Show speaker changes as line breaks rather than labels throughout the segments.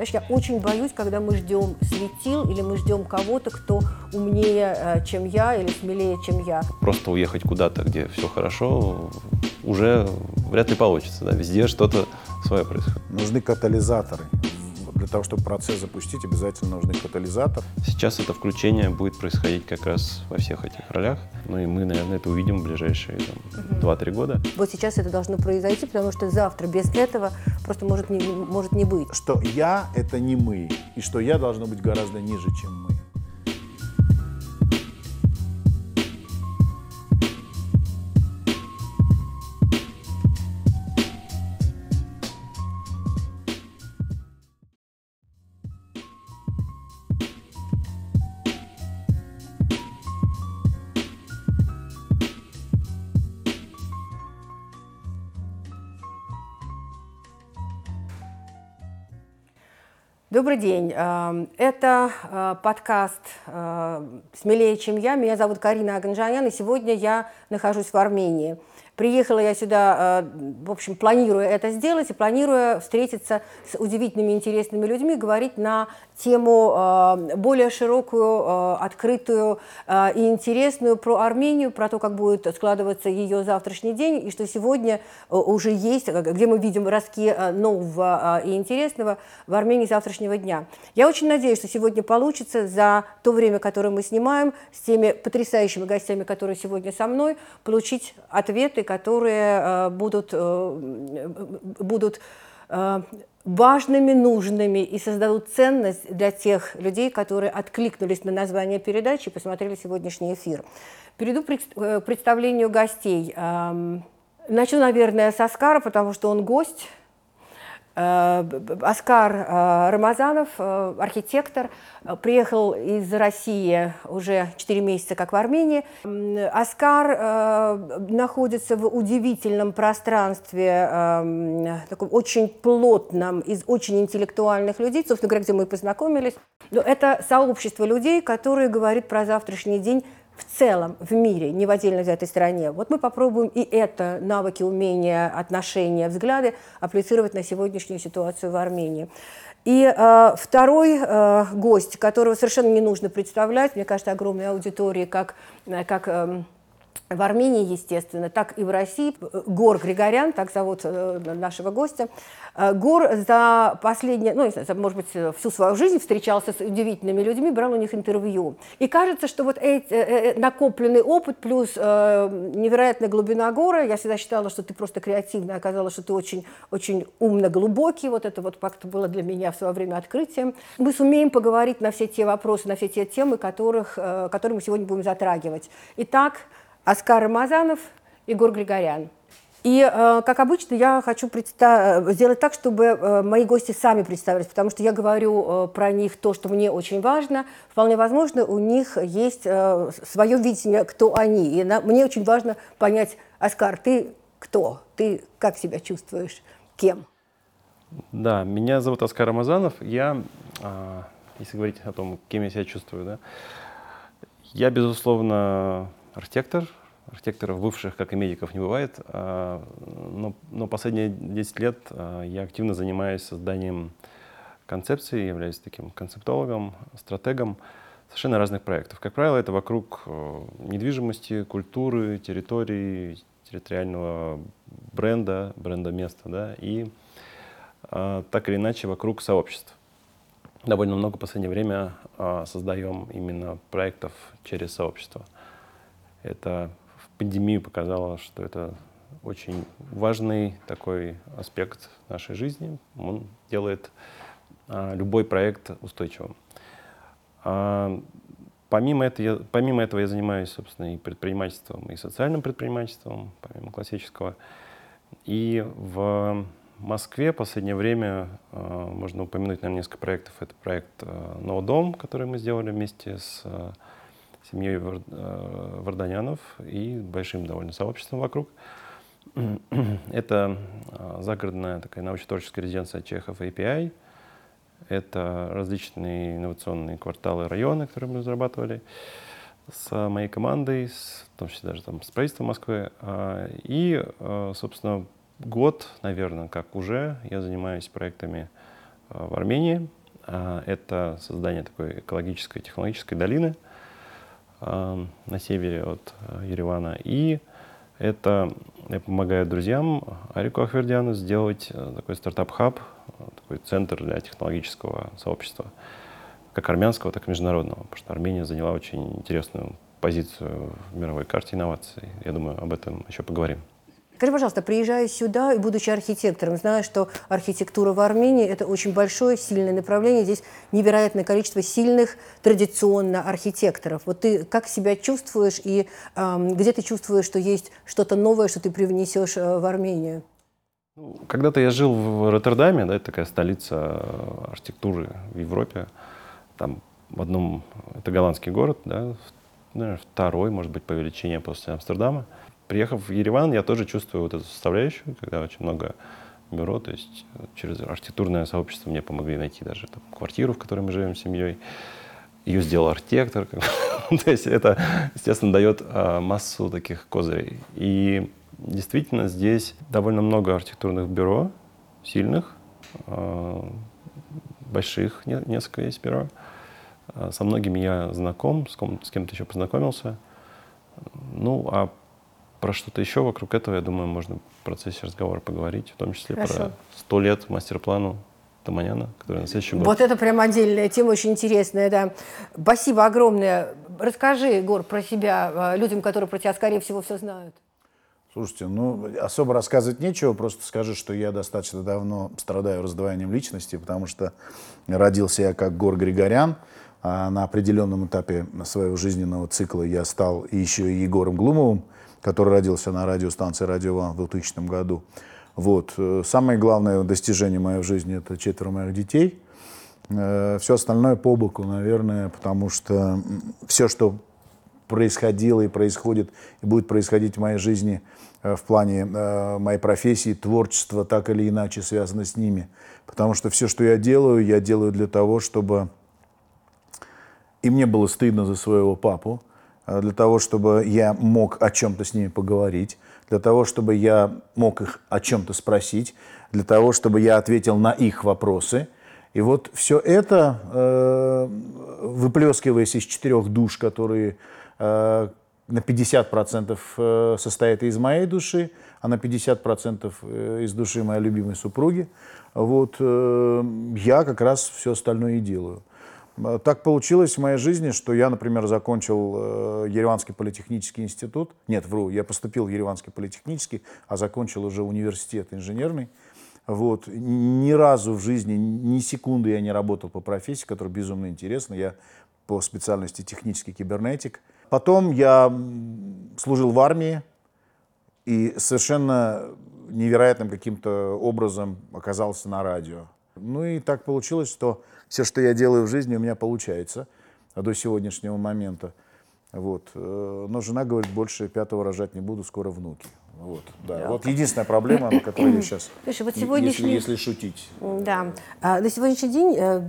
Знаешь, я очень боюсь, когда мы ждем светил или мы ждем кого-то, кто умнее, э, чем я, или смелее, чем я.
Просто уехать куда-то, где все хорошо, уже вряд ли получится. Да? Везде что-то свое происходит.
Нужны катализаторы. Для того, чтобы процесс запустить, обязательно нужны катализатор.
Сейчас это включение будет происходить как раз во всех этих ролях. Ну и мы, наверное, это увидим в ближайшие там, 2-3 года.
Вот сейчас это должно произойти, потому что завтра без этого просто может не, может не быть.
Что я — это не мы, и что я должно быть гораздо ниже, чем мы.
Добрый день. Эм, это э, подкаст э, «Смелее, чем я». Меня зовут Карина Аганжанян, и сегодня я нахожусь в Армении. Приехала я сюда, э, в общем, планируя это сделать и планируя встретиться с удивительными, интересными людьми, говорить на тему э, более широкую, э, открытую и интересную про Армению, про то, как будет складываться ее завтрашний день, и что сегодня уже есть, где мы видим ростки нового и интересного в Армении завтрашнего дня. Я очень надеюсь, что сегодня получится за то время, которое мы снимаем, с теми потрясающими гостями, которые сегодня со мной, получить ответы, которые э, будут, э, будут э, важными, нужными и создадут ценность для тех людей, которые откликнулись на название передачи и посмотрели сегодняшний эфир. Перейду к представлению гостей. Эм, начну, наверное, с Оскара, потому что он гость Оскар э, Рамазанов, э, архитектор, приехал из России уже 4 месяца, как в Армении. Оскар находится в удивительном пространстве, таком очень плотном, из очень интеллектуальных людей, собственно говоря, где мы познакомились. Но это сообщество людей, которые говорит про завтрашний день в целом в мире, не в отдельно взятой стране. Вот мы попробуем и это навыки, умения, отношения, взгляды апплицировать на сегодняшнюю ситуацию в Армении. И э, второй э, гость, которого совершенно не нужно представлять, мне кажется, огромной аудитории, как, э, как э, в Армении, естественно, так и в России. Гор Григорян, так зовут э, нашего гостя. Э, Гор за последние, ну, может быть, всю свою жизнь встречался с удивительными людьми, брал у них интервью. И кажется, что вот эти, э, накопленный опыт плюс невероятная глубина Гора, я всегда считала, что ты просто креативный, оказалось, что ты очень, очень умно глубокий, вот это вот как-то было для меня в свое время открытием. Мы сумеем поговорить на все те вопросы, на все те темы, которых, которые мы сегодня будем затрагивать. Итак, Оскар Рамазанов, Егор Григорян. И, э, как обычно, я хочу. Э, сделать так, чтобы э, мои гости сами представились, потому что я говорю про них то, что мне очень важно. Вполне возможно, у них есть свое видение, кто они. И мне очень важно понять, Оскар, ты кто? Ты как себя чувствуешь? Кем?
Да, меня зовут Оскар Рамазанов. Я, а, если говорить о том, кем я себя чувствую, да, я, безусловно, архитектор. Архитекторов бывших, как и медиков, не бывает. А, но, но последние 10 лет а, я активно занимаюсь созданием концепции, являюсь таким концептологом, стратегом совершенно разных проектов. Как правило, это вокруг э, недвижимости, культуры, территории, территориального бренда, бренда места, да, и а, так или иначе вокруг сообществ. Довольно много в последнее время создаем именно проектов через сообщество. Это в пандемию показало, что это очень важный такой аспект нашей жизни. Он делает а, любой проект устойчивым. А, помимо, этого, я, помимо этого я занимаюсь, собственно, и предпринимательством, и социальным предпринимательством, помимо классического. И в Москве в последнее время э, можно упомянуть, наверное, несколько проектов. Это проект э, «Новый дом», который мы сделали вместе с э, семьей э, Варданянов и большим довольно сообществом вокруг. Это э, загородная такая научно-творческая резиденция Чехов API. Это различные инновационные кварталы районы, которые мы разрабатывали с моей командой, с, в том числе даже там, с правительством Москвы. А, и, э, собственно, год, наверное, как уже, я занимаюсь проектами в Армении. Это создание такой экологической технологической долины на севере от Еревана. И это я помогаю друзьям Арику Ахвердиану сделать такой стартап-хаб, такой центр для технологического сообщества, как армянского, так и международного, потому что Армения заняла очень интересную позицию в мировой карте инноваций. Я думаю, об этом еще поговорим.
Скажи, пожалуйста, приезжая сюда и будучи архитектором, зная, что архитектура в Армении – это очень большое, сильное направление, здесь невероятное количество сильных традиционно архитекторов. Вот ты как себя чувствуешь и э, где ты чувствуешь, что есть что-то новое, что ты привнесешь э, в Армению?
Ну, когда-то я жил в Роттердаме, да, это такая столица архитектуры в Европе. Там в одном, это голландский город, да, второй, может быть, по величине после Амстердама. Приехав в Ереван, я тоже чувствую вот эту составляющую, когда очень много бюро, то есть через архитектурное сообщество мне помогли найти даже там, квартиру, в которой мы живем с семьей. Ее сделал архитектор. то есть это, естественно, дает а, массу таких козырей. И действительно здесь довольно много архитектурных бюро, сильных, а, больших, не, несколько есть бюро. А, со многими я знаком, с кем-то еще познакомился. Ну, а про что-то еще вокруг этого, я думаю, можно в процессе разговора поговорить, в том числе Хорошо. про сто лет мастер-плану Таманяна, который на следующий год.
Вот это прям отдельная тема, очень интересная, да. Спасибо огромное. Расскажи, Егор, про себя а, людям, которые про тебя, скорее всего, все знают.
Слушайте, ну, особо рассказывать нечего, просто скажу, что я достаточно давно страдаю раздвоением личности, потому что родился я как Гор Григорян, а на определенном этапе своего жизненного цикла я стал еще и Егором Глумовым, который родился на радиостанции «Радио Ван» в 2000 году. Вот. Э, самое главное достижение мое в жизни – это четверо моих детей. Э, все остальное по боку, наверное, потому что все, что происходило и происходит, и будет происходить в моей жизни э, в плане моей профессии, творчества, так или иначе связано с ними. Потому что все, что я делаю, я делаю для того, чтобы и мне было стыдно за своего папу, для того, чтобы я мог о чем-то с ними поговорить, для того, чтобы я мог их о чем-то спросить, для того, чтобы я ответил на их вопросы. И вот все это, э, выплескиваясь из четырех душ, которые э, на 50% э, состоят из моей души, а на 50% э, из души моей любимой супруги, вот, э, я как раз все остальное и делаю. Э, так получилось в моей жизни, что я, например, закончил э, Ереванский политехнический институт. Нет, вру, я поступил в Ереванский политехнический, а закончил уже университет инженерный. Вот. Ни разу в жизни, ни секунды я не работал по профессии, которая безумно интересна. Я по специальности технический кибернетик. Потом я служил в армии и совершенно невероятным каким-то образом оказался на радио. Ну и так получилось, что все, что я делаю в жизни, у меня получается до сегодняшнего момента. Вот. Э, но жена говорит, больше пятого рожать не буду, скоро внуки. Вот, да. да. вот единственная проблема, на которой я сейчас,
Слушай, вот сегодняшний...
если, если шутить.
Да. А, на сегодняшний день э,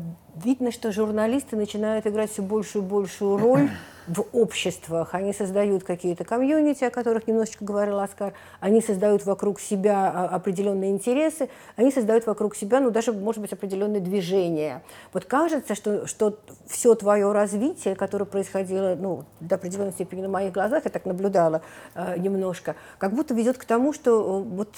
видно, что журналисты начинают играть все большую и большую роль в обществах. Они создают какие-то комьюнити, о которых немножечко говорил Оскар. Они создают вокруг себя а, определенные интересы. Они создают вокруг себя, ну, даже, может быть, определенные движения. Вот кажется, что, что все твое развитие, которое происходило, ну, до определенной степени на моих глазах, я так наблюдала э, немножко, как будто ведет к тому, что э, вот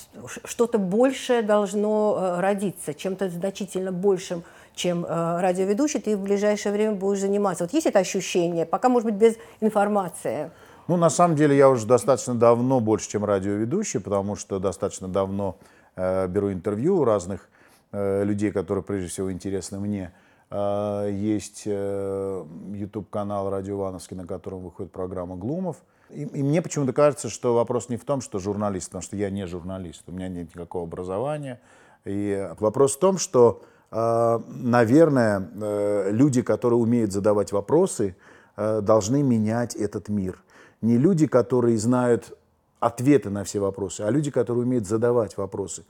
что-то большее должно э, родиться, чем-то значительно большим, чем э, радиоведущий, ты в ближайшее время будешь заниматься. Вот есть это ощущение, пока, может быть, без информации?
Ну, на самом деле, я уже достаточно давно больше, чем радиоведущий, потому что достаточно давно э, беру интервью у разных э, людей, которые, прежде всего, интересны мне. Э, есть э, YouTube-канал «Радио Ивановский», на котором выходит программа «Глумов». И, и мне почему-то кажется, что вопрос не в том, что журналист, потому что я не журналист, у меня нет никакого образования. И вопрос в том, что наверное, э, люди, которые умеют задавать вопросы, э, должны менять этот мир. Не люди, которые знают ответы на все вопросы, а люди, которые умеют задавать вопросы.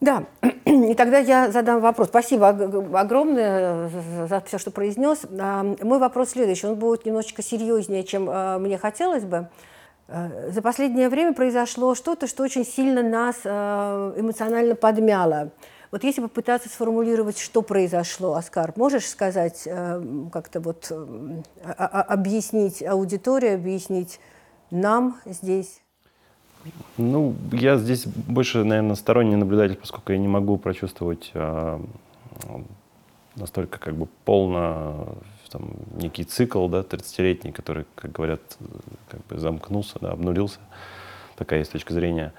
Да, и тогда я задам вопрос. Спасибо огромное за все, что произнес. А, мой вопрос следующий. Он будет немножечко серьезнее, чем а, мне хотелось бы. За последнее время произошло что-то, что очень сильно нас эмоционально подмяло. Вот если попытаться сформулировать, что произошло, Оскар, можешь сказать, э, как-то вот э, объяснить аудитории, объяснить нам здесь?
Ну, я здесь больше, наверное, сторонний наблюдатель, поскольку я не могу прочувствовать а, настолько как бы полно там, некий цикл, да, 30-летний, который, как говорят, как бы замкнулся, да, обнулился. Такая есть точка зрения.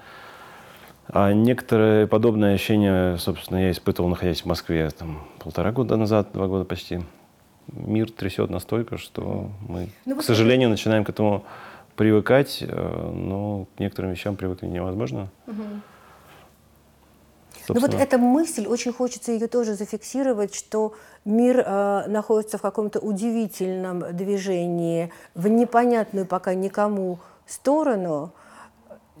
А некоторые подобные ощущения, собственно, я испытывал, находясь в Москве там, полтора года назад, два года почти. Мир трясет настолько, что мы, ну, к сожалению, начинаем к этому привыкать, э, но к некоторым вещам привыкнуть невозможно. Угу.
Ну вот эта мысль, очень хочется ее тоже зафиксировать, что мир э, находится в каком-то удивительном движении, в непонятную пока никому сторону.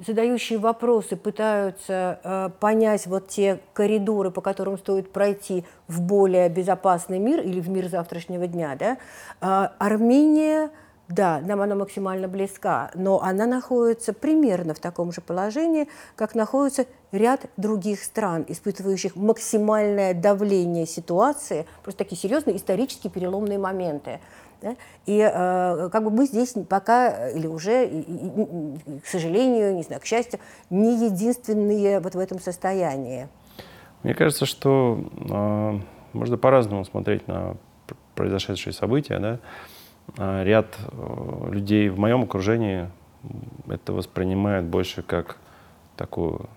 Задающие вопросы пытаются э, понять вот те коридоры, по которым стоит пройти в более безопасный мир или в мир завтрашнего дня. Да? Э, Армения – да, нам она максимально близка, но она находится примерно в таком же положении, как находится ряд других стран, испытывающих максимальное давление ситуации, просто такие серьезные исторические переломные моменты. Да? И э, как бы мы здесь пока, или уже, и, и, к сожалению, не знаю, к счастью, не единственные вот в этом состоянии.
Мне кажется, что э, можно по-разному смотреть на произошедшие события. Да? А, ряд э, людей в моем окружении это воспринимает больше как такую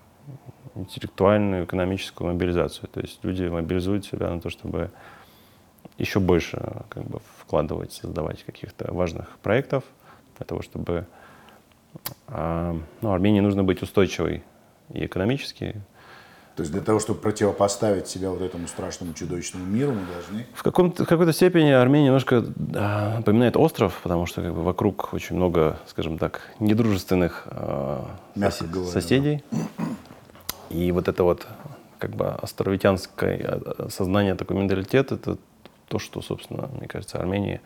интеллектуальную, экономическую мобилизацию. То есть люди мобилизуют себя на то, чтобы еще больше как бы, вкладывать, создавать каких-то важных проектов для того, чтобы а, ну, Армении нужно быть устойчивой и экономически,
то есть для того, чтобы противопоставить себя вот этому страшному чудовищному миру, мы должны...
В, каком-то, в какой-то степени Армения немножко да, напоминает остров, потому что как бы, вокруг очень много, скажем так, недружественных э, сос- говоря, соседей. Да. И вот это вот как бы островитянское а, сознание, такой менталитет, это то, что, собственно, мне кажется, Армении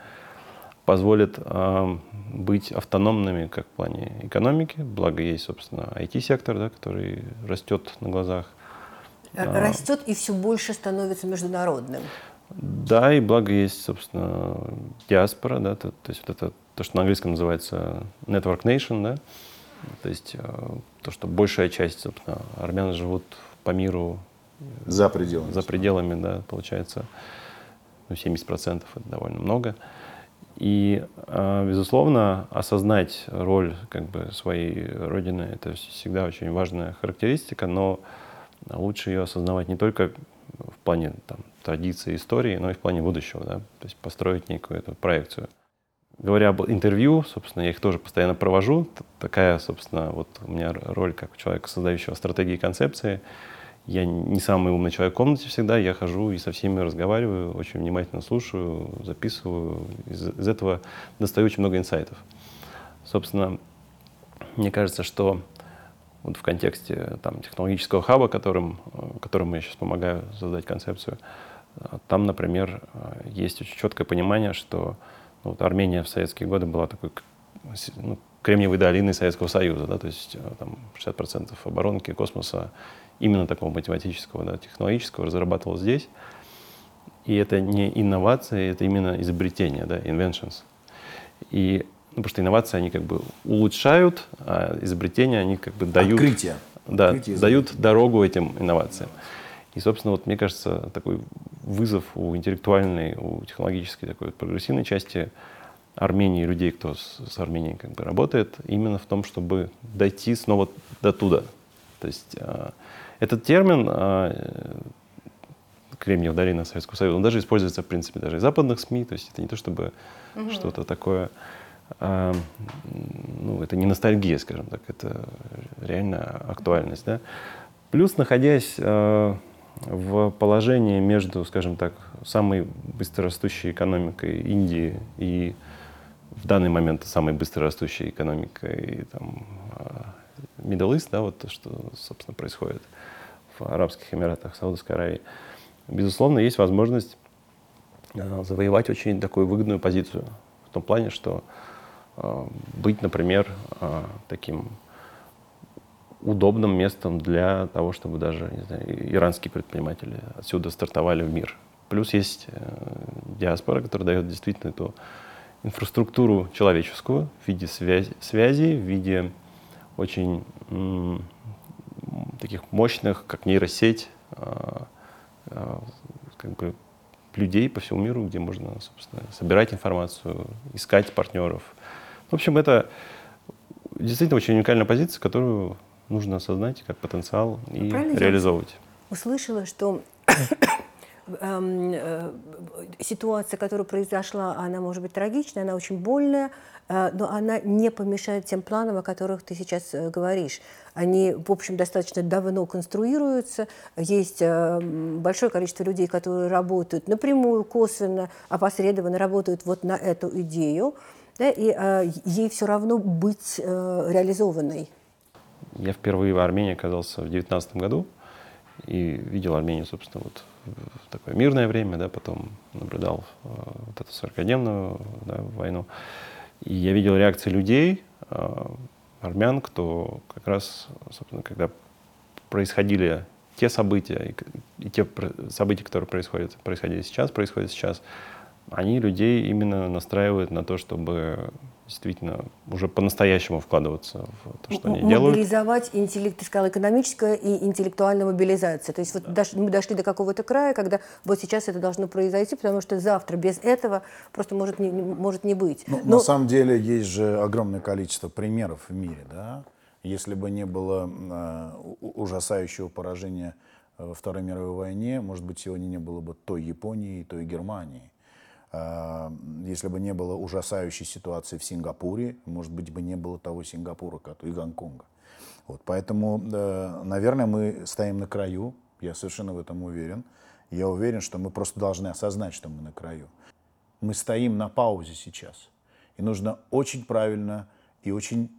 позволит э, быть автономными как в плане экономики, благо есть, собственно, IT-сектор, да, который растет на глазах –
Э, растет и все больше становится международным.
Да, и благо есть, собственно, диаспора, да, то, то есть вот это то, что на английском называется network nation, да, то есть э, то, что большая часть, собственно, армян живут по миру
за пределами,
за пределами, да, получается, ну, 70% это довольно много. И, э, безусловно, осознать роль как бы, своей родины — это всегда очень важная характеристика, но а лучше ее осознавать не только в плане там, традиции, истории, но и в плане будущего, да? то есть построить некую эту проекцию. Говоря об интервью, собственно, я их тоже постоянно провожу. Такая, собственно, вот у меня роль как человека, создающего стратегии и концепции. Я не самый умный человек в комнате всегда, я хожу и со всеми разговариваю, очень внимательно слушаю, записываю. Из, из этого достаю очень много инсайтов. Собственно, мне кажется, что вот в контексте там, технологического хаба, которым, э, которым я сейчас помогаю создать концепцию, э, там, например, э, есть очень четкое понимание, что ну, вот Армения в советские годы была такой ну, кремниевой долиной Советского Союза, да, то есть там 60% оборонки, космоса, именно такого математического, да, технологического разрабатывалось здесь. И это не инновации, это именно изобретение, да, inventions. И ну, потому что инновации, они как бы улучшают, а изобретения, они как бы дают...
Открытие.
Да, Открытие дают дорогу этим инновациям. И, собственно, вот мне кажется, такой вызов у интеллектуальной, у технологической такой прогрессивной части Армении, людей, кто с, с Арменией как бы работает, именно в том, чтобы дойти снова до туда. То есть э, этот термин э, Кремниев долина Советского Союза, он даже используется, в принципе, даже и западных СМИ, то есть это не то, чтобы угу. что-то такое а, ну, это не ностальгия, скажем так, это реально актуальность. Да? Плюс, находясь э, в положении между, скажем так, самой быстрорастущей экономикой Индии и в данный момент самой быстрорастущей экономикой там, Middle East, да, вот то, что, собственно, происходит в Арабских Эмиратах, Саудовской Аравии, безусловно, есть возможность э, завоевать очень такую выгодную позицию в том плане, что Э, быть, например, э, таким удобным местом для того, чтобы даже не знаю, иранские предприниматели отсюда стартовали в мир. Плюс есть диаспора, которая дает действительно эту инфраструктуру человеческую в виде связи, связи в виде очень таких мощных, как нейросеть, а, а, как бы людей по всему миру, где можно, собственно, собирать информацию, искать партнеров. В общем, это действительно очень уникальная позиция, которую нужно осознать как потенциал и Правильно реализовывать.
Услышала, что эм, э, ситуация, которая произошла, она может быть трагичная, она очень больная, э, но она не помешает тем планам, о которых ты сейчас э, говоришь. Они, в общем, достаточно давно конструируются. Есть большое количество людей, которые работают напрямую, косвенно, опосредованно работают вот на эту идею, да, и ей все равно быть реализованной.
Я впервые в Армении оказался в 2019 году и видел Армению, собственно, вот в такое мирное время, да, потом наблюдал э, вот эту 40-дневную да, войну. И я видел реакции людей, э, армян, кто как раз, собственно, когда происходили те события и, те события, которые происходят, происходили сейчас, происходят сейчас, они людей именно настраивают на то, чтобы действительно уже по-настоящему вкладываться в то, что они делают.
Мобилизовать интеллект, ты сказал, экономическая и интеллектуальная мобилизация. То есть вот дош, мы дошли до какого-то края, когда вот сейчас это должно произойти, потому что завтра без этого просто может не, может не быть.
Ну, Но... На самом деле есть же огромное количество примеров в мире. Да? Если бы не было э, ужасающего поражения во Второй мировой войне, может быть, сегодня не было бы той Японии, той Германии. А, если бы не было ужасающей ситуации в Сингапуре, может быть, бы не было того Сингапура, и Гонконга. Вот, поэтому, наверное, мы стоим на краю, я совершенно в этом уверен. Я уверен, что мы просто должны осознать, что мы на краю. Мы стоим на паузе сейчас. И нужно очень правильно и очень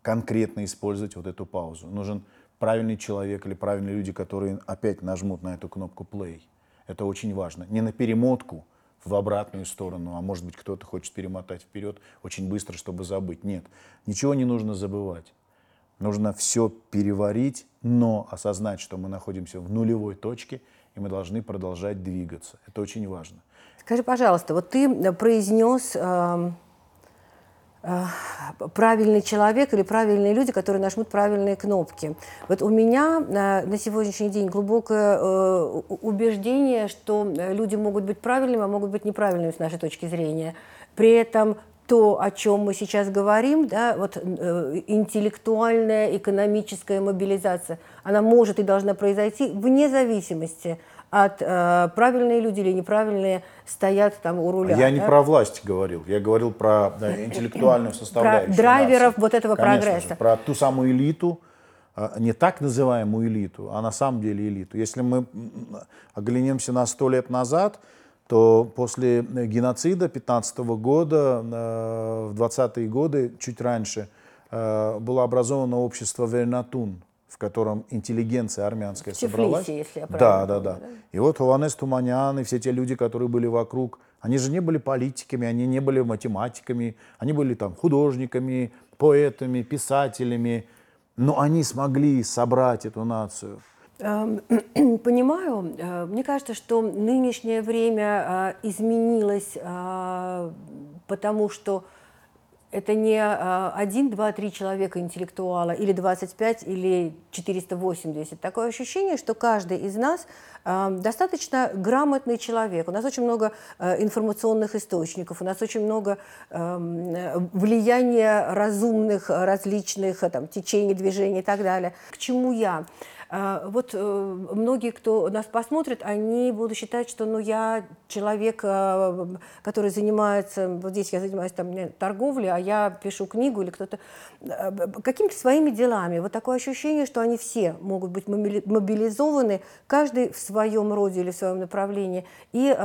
конкретно использовать вот эту паузу. Нужен правильный человек или правильные люди, которые опять нажмут на эту кнопку play. Это очень важно. Не на перемотку, в обратную сторону, а может быть кто-то хочет перемотать вперед очень быстро, чтобы забыть. Нет, ничего не нужно забывать. Нужно все переварить, но осознать, что мы находимся в нулевой точке, и мы должны продолжать двигаться. Это очень важно.
Скажи, пожалуйста, вот ты произнес э, Э, правильный человек или правильные люди, которые нажмут правильные кнопки. Вот у меня э, на сегодняшний день глубокое э, убеждение, что люди могут быть правильными, а могут быть неправильными с нашей точки зрения. При этом то, о чем мы сейчас говорим, да, вот интеллектуальная, экономическая мобилизация, она может и должна произойти вне зависимости от э, правильные люди или неправильные стоят там у руля.
Я да? не про власть говорил, я говорил про да, интеллектуальную составляющую.
Про драйверов нации. вот этого
Конечно
прогресса.
Же, про ту самую элиту, а, не так называемую элиту, а на самом деле элиту. Если мы оглянемся на сто лет назад, то после геноцида 15 года, э, в 20-е годы, чуть раньше, э, было образовано общество Вернатун, в котором интеллигенция армянская
в
собралась.
Тифлисе, если я
да, да, да, да. И вот Хованес Туманян и все те люди, которые были вокруг, они же не были политиками, они не были математиками, они были там художниками, поэтами, писателями, но они смогли собрать эту нацию.
Понимаю. Э, мне кажется, что нынешнее время э, изменилось, э, потому что это не а, один, два, три человека интеллектуала, или 25, или 480. Такое ощущение, что каждый из нас а, достаточно грамотный человек. У нас очень много а, информационных источников, у нас очень много влияния разумных различных там, течений, движений и так далее. К чему я? А, вот э, многие, кто нас посмотрит, они будут считать, что ну, я человек, э, который занимается, вот здесь я занимаюсь там, торговлей, а я пишу книгу или кто-то, э, какими-то своими делами. Вот такое ощущение, что они все могут быть мобилизованы, каждый в своем роде или в своем направлении, и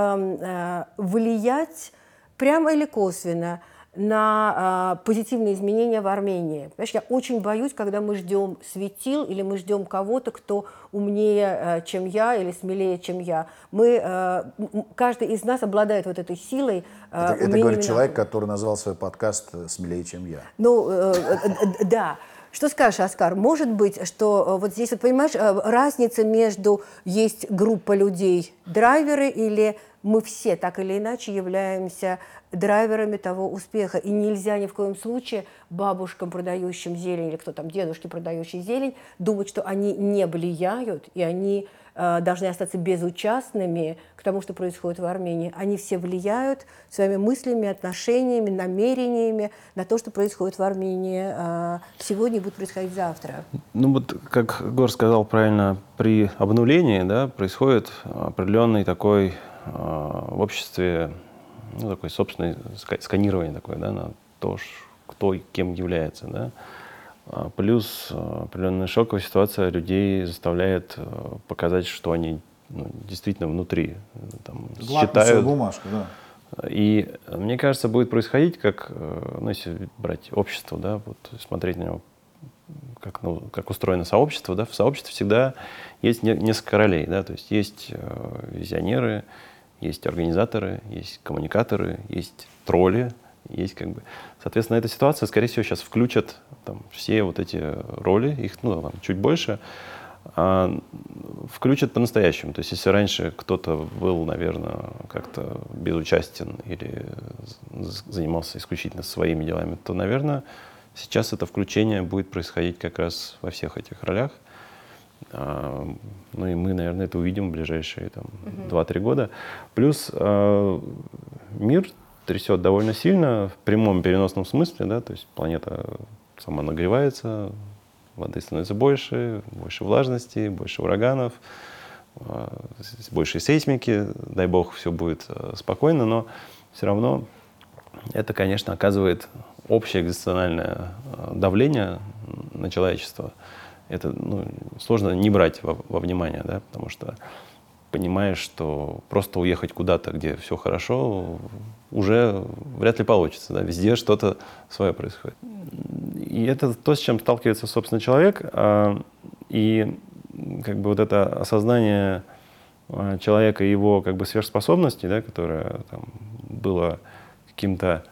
влиять прямо или косвенно – на а, позитивные изменения в Армении. Понимаешь, я очень боюсь, когда мы ждем светил или мы ждем кого-то, кто умнее, а, чем я, или смелее, чем я. Мы, а, каждый из нас обладает вот этой силой.
А, это, это говорит человек, который назвал свой подкаст «Смелее, чем я».
Ну, э, э, э, да. Что скажешь, Оскар? Может быть, что э, вот здесь, вот понимаешь, э, разница между есть группа людей, драйверы или мы все так или иначе являемся драйверами того успеха. И нельзя ни в коем случае бабушкам, продающим зелень, или кто там, дедушке, продающий зелень, думать, что они не влияют, и они должны остаться безучастными к тому, что происходит в Армении. Они все влияют своими мыслями, отношениями, намерениями на то, что происходит в Армении э, сегодня и будет происходить завтра.
Ну вот, как Гор сказал правильно, при обнулении да, происходит определенный такой э, в обществе ну, такое собственное сканирование такое, да, на то, кто и кем является, да. А плюс а, определенная шоковая ситуация людей заставляет а, показать, что они ну, действительно внутри.
Там, считают бумажку, да.
И мне кажется, будет происходить, как, ну, если брать общество, да, вот смотреть на него, как, ну, как устроено сообщество, да, в сообществе всегда есть не, несколько ролей, да, то есть есть э, визионеры, есть организаторы, есть коммуникаторы, есть тролли, есть как бы... Соответственно, эта ситуация, скорее всего, сейчас включат там, все вот эти роли, их ну, там, чуть больше, а, включат по-настоящему. То есть если раньше кто-то был, наверное, как-то безучастен или занимался исключительно своими делами, то, наверное, сейчас это включение будет происходить как раз во всех этих ролях. А, ну и мы, наверное, это увидим в ближайшие там, угу. 2-3 года. Плюс э, мир трясет довольно сильно в прямом переносном смысле, да, то есть планета сама нагревается, воды становится больше, больше влажности, больше ураганов, э, больше сейсмики, дай бог, все будет э, спокойно, но все равно это, конечно, оказывает общее экзистенциальное давление на человечество – это ну, сложно не брать во, во внимание, да, потому что понимаешь, что просто уехать куда-то, где все хорошо, уже вряд ли получится. Да? Везде что-то свое происходит. И это то, с чем сталкивается, собственно, человек. А, и как бы вот это осознание а, человека и его как бы сверхспособностей, да, которое там, было каким-то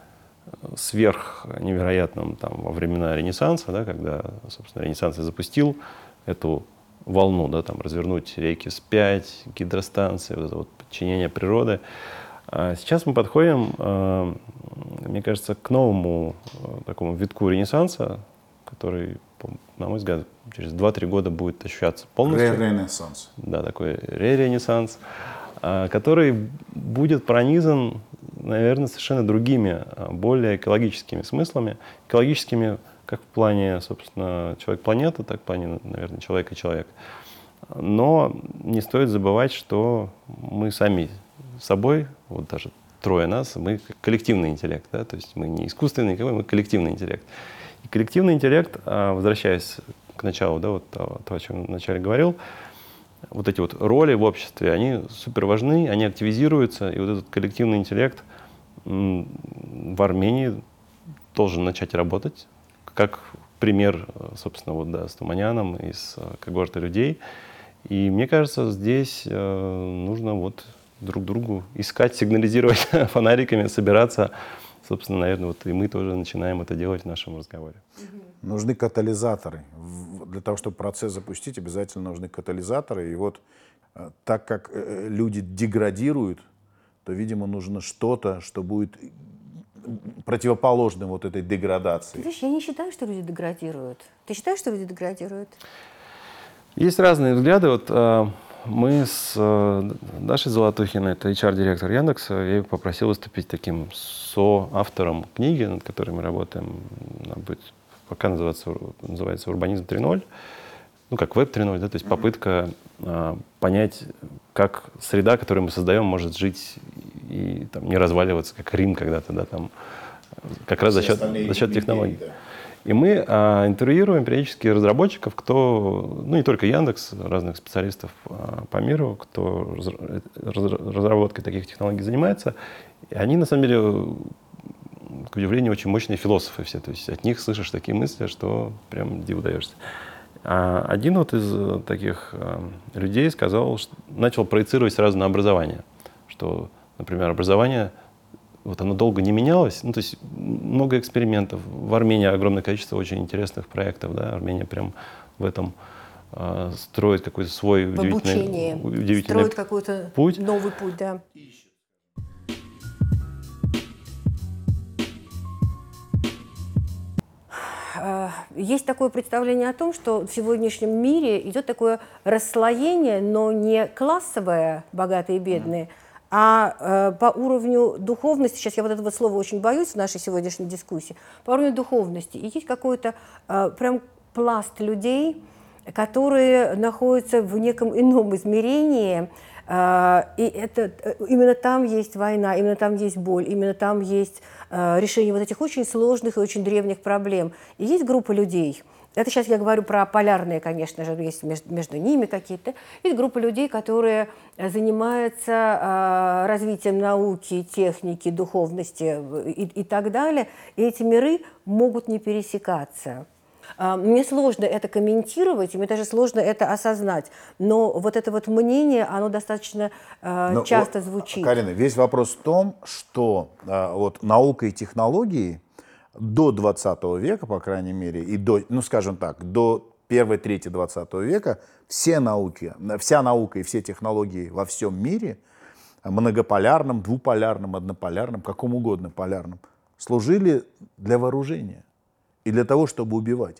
сверх невероятным там, во времена Ренессанса, да, когда, собственно, Ренессанс запустил эту волну, да, там, развернуть реки спять, гидростанции, вот это вот подчинение природы. А сейчас мы подходим, э, мне кажется, к новому э, такому витку Ренессанса, который, на мой взгляд, через 2-3 года будет ощущаться полностью.
Ре-ренессанс.
Да, такой ре-ренессанс, э, который будет пронизан наверное, совершенно другими, более экологическими смыслами. Экологическими как в плане, собственно, человек-планета, так в плане, наверное, человек и человек. Но не стоит забывать, что мы сами собой, вот даже трое нас, мы коллективный интеллект, да, то есть мы не искусственный никакой, мы коллективный интеллект. И коллективный интеллект, а, возвращаясь к началу, да, вот то, о чем вначале говорил, вот эти вот роли в обществе, они супер важны, они активизируются, и вот этот коллективный интеллект – в Армении должен начать работать, как пример, собственно, вот, да, с Туманяном из э, когорты людей. И мне кажется, здесь э, нужно вот друг другу искать, сигнализировать фонариками, собираться. Собственно, наверное, вот и мы тоже начинаем это делать в нашем разговоре.
Нужны катализаторы. Для того, чтобы процесс запустить, обязательно нужны катализаторы. И вот э, так как люди деградируют, то, видимо, нужно что-то, что будет противоположным вот этой деградации.
Видишь, я не считаю, что люди деградируют. Ты считаешь, что люди деградируют?
Есть разные взгляды. Вот э, мы с э, Дашей Золотухиной, это HR-директор Яндекса, я ее попросил выступить таким соавтором книги, над которой мы работаем. Она будет пока называться, называется «Урбанизм 3.0» ну, как веб 3.0, да, то есть попытка а, понять, как среда, которую мы создаем, может жить и там, не разваливаться, как Рим когда-то, да, там, как раз за счет, за счет технологий. Да. И мы а, интервьюируем периодически разработчиков, кто, ну не только Яндекс, разных специалистов а, по миру, кто раз, раз, разработкой таких технологий занимается. И они, на самом деле, к удивлению, очень мощные философы все. То есть от них слышишь такие мысли, что прям диву даешься. А один вот из э, таких э, людей сказал, что начал проецировать сразу на образование, что, например, образование вот оно долго не менялось. Ну, то есть много экспериментов. В Армении огромное количество очень интересных проектов. Да? Армения прям в этом э, строит какой-то свой
в
удивительный,
обучении.
удивительный
Строит какой-то
путь.
новый путь, да. Есть такое представление о том, что в сегодняшнем мире идет такое расслоение, но не классовое, богатые и бедные, а э, по уровню духовности, сейчас я вот этого слова очень боюсь в нашей сегодняшней дискуссии, по уровню духовности. И есть какой-то э, прям пласт людей, которые находятся в неком ином измерении, э, и это, э, именно там есть война, именно там есть боль, именно там есть э, решение вот этих очень сложных и очень древних проблем. И есть группа людей, это сейчас я говорю про полярные, конечно же, есть между, ними какие-то. Есть группа людей, которые занимаются э, развитием науки, техники, духовности э, и, и так далее. И эти миры могут не пересекаться. А, Мне сложно это комментировать, и мне даже сложно это осознать. Но вот это вот мнение, оно достаточно э,
Но
часто звучит.
Карина, весь вопрос в том, что а, вот наука и технологии до 20 века, по крайней мере, и до, ну скажем так, до первой трети 20 века все науки, вся наука и все технологии во всем мире, многополярном, двуполярном, однополярном, каком угодно полярном, служили для вооружения и для того, чтобы убивать.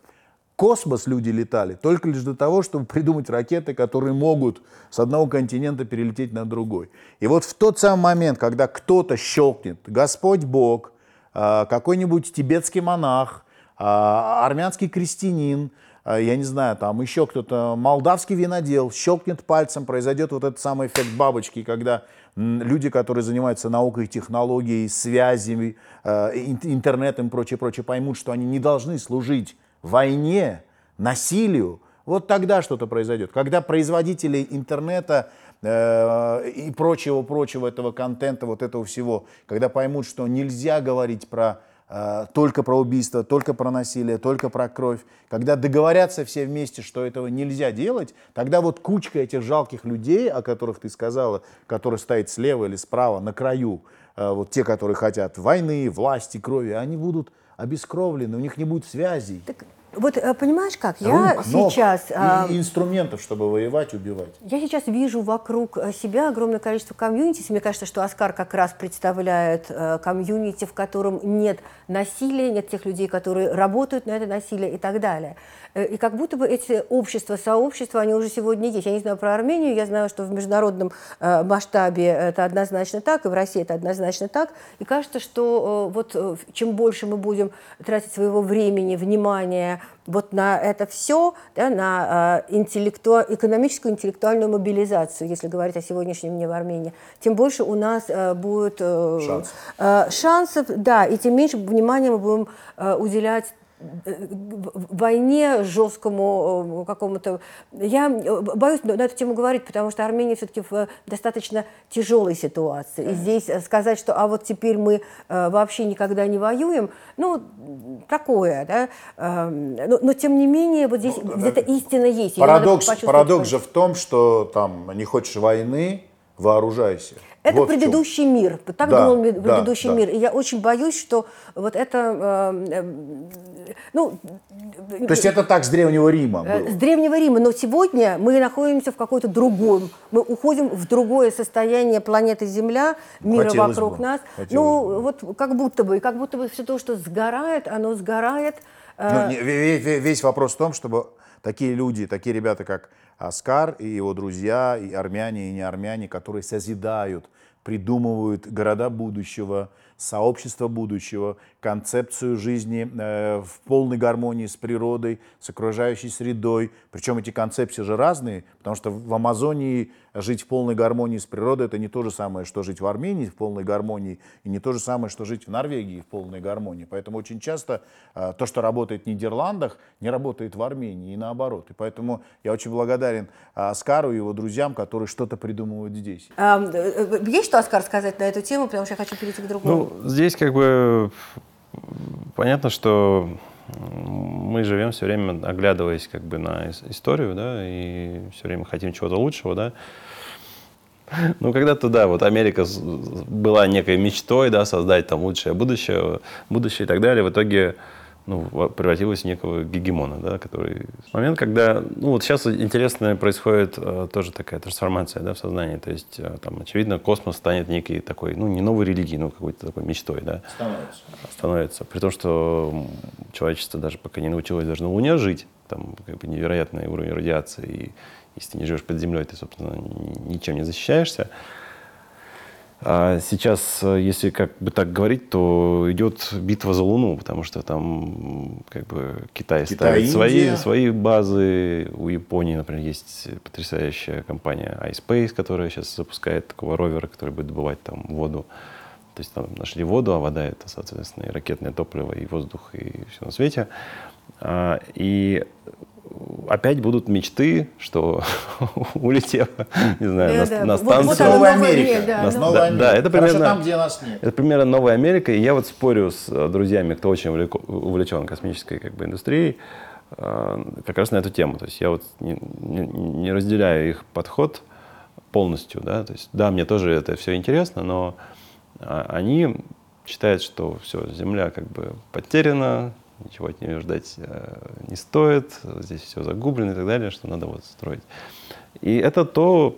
Космос люди летали только лишь для того, чтобы придумать ракеты, которые могут с одного континента перелететь на другой. И вот в тот самый момент, когда кто-то щелкнет, Господь Бог, а, какой-нибудь тибетский монах, а, армянский крестьянин, а, я не знаю, там еще кто-то, молдавский винодел, щелкнет пальцем, произойдет вот этот самый эффект бабочки, когда люди, которые занимаются наукой, технологией, связями, э, ин- интернетом и прочее, прочее, поймут, что они не должны служить войне, насилию, вот тогда что-то произойдет. Когда производители интернета э, и прочего-прочего этого контента, вот этого всего, когда поймут, что нельзя говорить про только про убийство, только про насилие, только про кровь, когда договорятся все вместе, что этого нельзя делать, тогда вот кучка этих жалких людей, о которых ты сказала, которые стоят слева или справа, на краю, э, вот те, которые хотят войны, власти, крови, они будут обескровлены, у них не будет связей.
Так, вот э, понимаешь как, я
рук, ног
сейчас...
и
а,
инструментов, чтобы воевать, убивать.
Я сейчас вижу вокруг э, себя огромное количество комьюнити. Мне кажется, что Оскар как раз представляет э, комьюнити, в котором нет насилия, нет тех людей, которые работают на это насилие и так далее. Э, И как будто бы эти общества, сообщества, они уже сегодня есть. Я не знаю про Армению, я знаю, что в международном э, масштабе это однозначно так, и в России это однозначно так. И кажется, что э, вот чем больше мы будем тратить своего времени, внимания вот на это все, да, на интеллекту... экономическую интеллектуальную мобилизацию, если говорить о сегодняшнем дне в Армении, тем больше у нас будет э,
Шансов.
да, и тем меньше внимания мы будем уделять войне жесткому э, какому-то. Я э, боюсь на эту тему говорить, потому что Армения все-таки в достаточно тяжелой ситуации. И здесь э, сказать, что а вот теперь мы э, вообще никогда не воюем, ну, такое, да. Э, Но, но тем не менее, вот здесь где-то истина есть.
Парадокс, парадокс же в том, что там не хочешь войны, вооружайся.
Это
Вот
предыдущий мир. Так
Да,
думал
да,
предыдущий
да.
мир. И я очень боюсь, что вот это... э, э, ну,
То есть это так с Древнего Рима
Э,
было.
С Древнего Рима, но сегодня мы находимся в какой-то другом, мы уходим в другое состояние планеты Земля, мира
Хотелось
вокруг
бы,
нас. ну, вот как будто бы, и как будто бы все то, что сгорает, оно сгорает. э,
Ну, ве- весь вопрос в том, чтобы такие люди, такие ребята, как Оскар и его друзья, и армяне, и не армяне, которые созидают, придумывают города будущего, сообщество будущего, концепцию жизни э, в полной гармонии с природой, с окружающей средой. Причем эти концепции же разные, потому что в Амазонии жить в полной гармонии с природой это не то же самое, что жить в Армении в полной гармонии, и не то же самое, что жить в Норвегии в полной гармонии. Поэтому очень часто э, то, что работает в Нидерландах, не работает в Армении и наоборот. И поэтому я очень благодарен э, Оскару и его друзьям, которые что-то придумывают здесь.
э, э, Есть что, Оскар, сказать на эту тему, потому что я хочу перейти к другому.
Ну, здесь как бы понятно, что мы живем все время, оглядываясь как бы на ис- историю, да, и все время хотим чего-то лучшего, да. Ну, когда-то, да, вот Америка была некой мечтой, да, создать там лучшее будущее, будущее и так далее. В итоге ну, превратилась в некого гегемона, да, который... Момент, когда... Ну, вот сейчас интересная происходит э, тоже такая трансформация, да, в сознании. То есть, э, там, очевидно, космос станет некой такой, ну, не новой религией, но какой-то такой мечтой, да.
Становится.
Становится. При том, что человечество даже пока не научилось даже на Луне жить, там, как бы невероятный уровень радиации, и если ты не живешь под землей, ты, собственно, ничем не защищаешься. А сейчас, э, если как бы так говорить, то идет битва за Луну, потому что там как бы Китай, Китай ставит свои, свои базы. У Японии, например, есть потрясающая компания iSpace, которая сейчас запускает такого ровера, который будет добывать там воду. То есть там нашли воду, а вода это, соответственно, и ракетное топливо, и воздух, и все на свете. А, и опять будут мечты, что улетев, не знаю, на, да. на станцию. Вот, вот
Новая Америка. Да,
на, да, да, это примерно,
там, где нас нет.
Это примерно Новая Америка. И я вот спорю с э, друзьями, кто очень увлечен космической как бы, индустрией, э, как раз на эту тему. То есть я вот не, не, не разделяю их подход полностью. Да? То есть, да, мне тоже это все интересно, но а, они считают, что все, Земля как бы потеряна, ничего от нее ждать э, не стоит, здесь все загублено и так далее, что надо вот строить. И это то,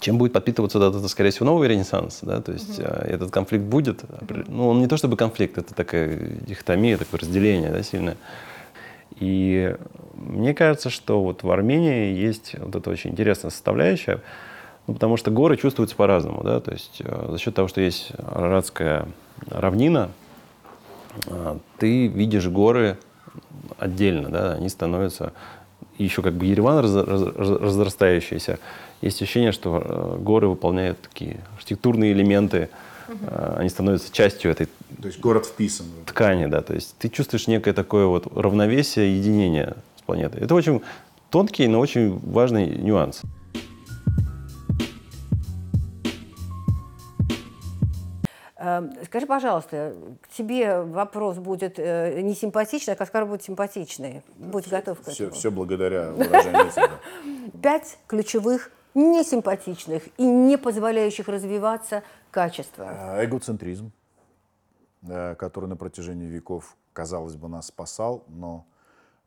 чем будет подпитываться вот этот, скорее всего, новый ренессанс, да, то есть mm-hmm. этот конфликт будет, ну, он не то чтобы конфликт, это такая дихотомия, такое разделение, да, сильное. И мне кажется, что вот в Армении есть вот эта очень интересная составляющая, ну, потому что горы чувствуются по-разному, да, то есть э, за счет того, что есть Арадская равнина, ты видишь горы отдельно, да, они становятся еще как бы Ереван раз, раз, разрастающийся. Есть ощущение, что э, горы выполняют такие архитектурные элементы, угу. они становятся частью этой
то есть город вписан
ткани, да, то есть ты чувствуешь некое такое вот равновесие, единение с планетой. Это очень тонкий, но очень важный нюанс.
Скажи, пожалуйста, к тебе вопрос будет э, не симпатичный, а Каскар будет симпатичный. Будь готов к
все, этому. Все благодаря выражению
Пять ключевых несимпатичных и не позволяющих развиваться качества.
Э, эгоцентризм, э, который на протяжении веков, казалось бы, нас спасал, но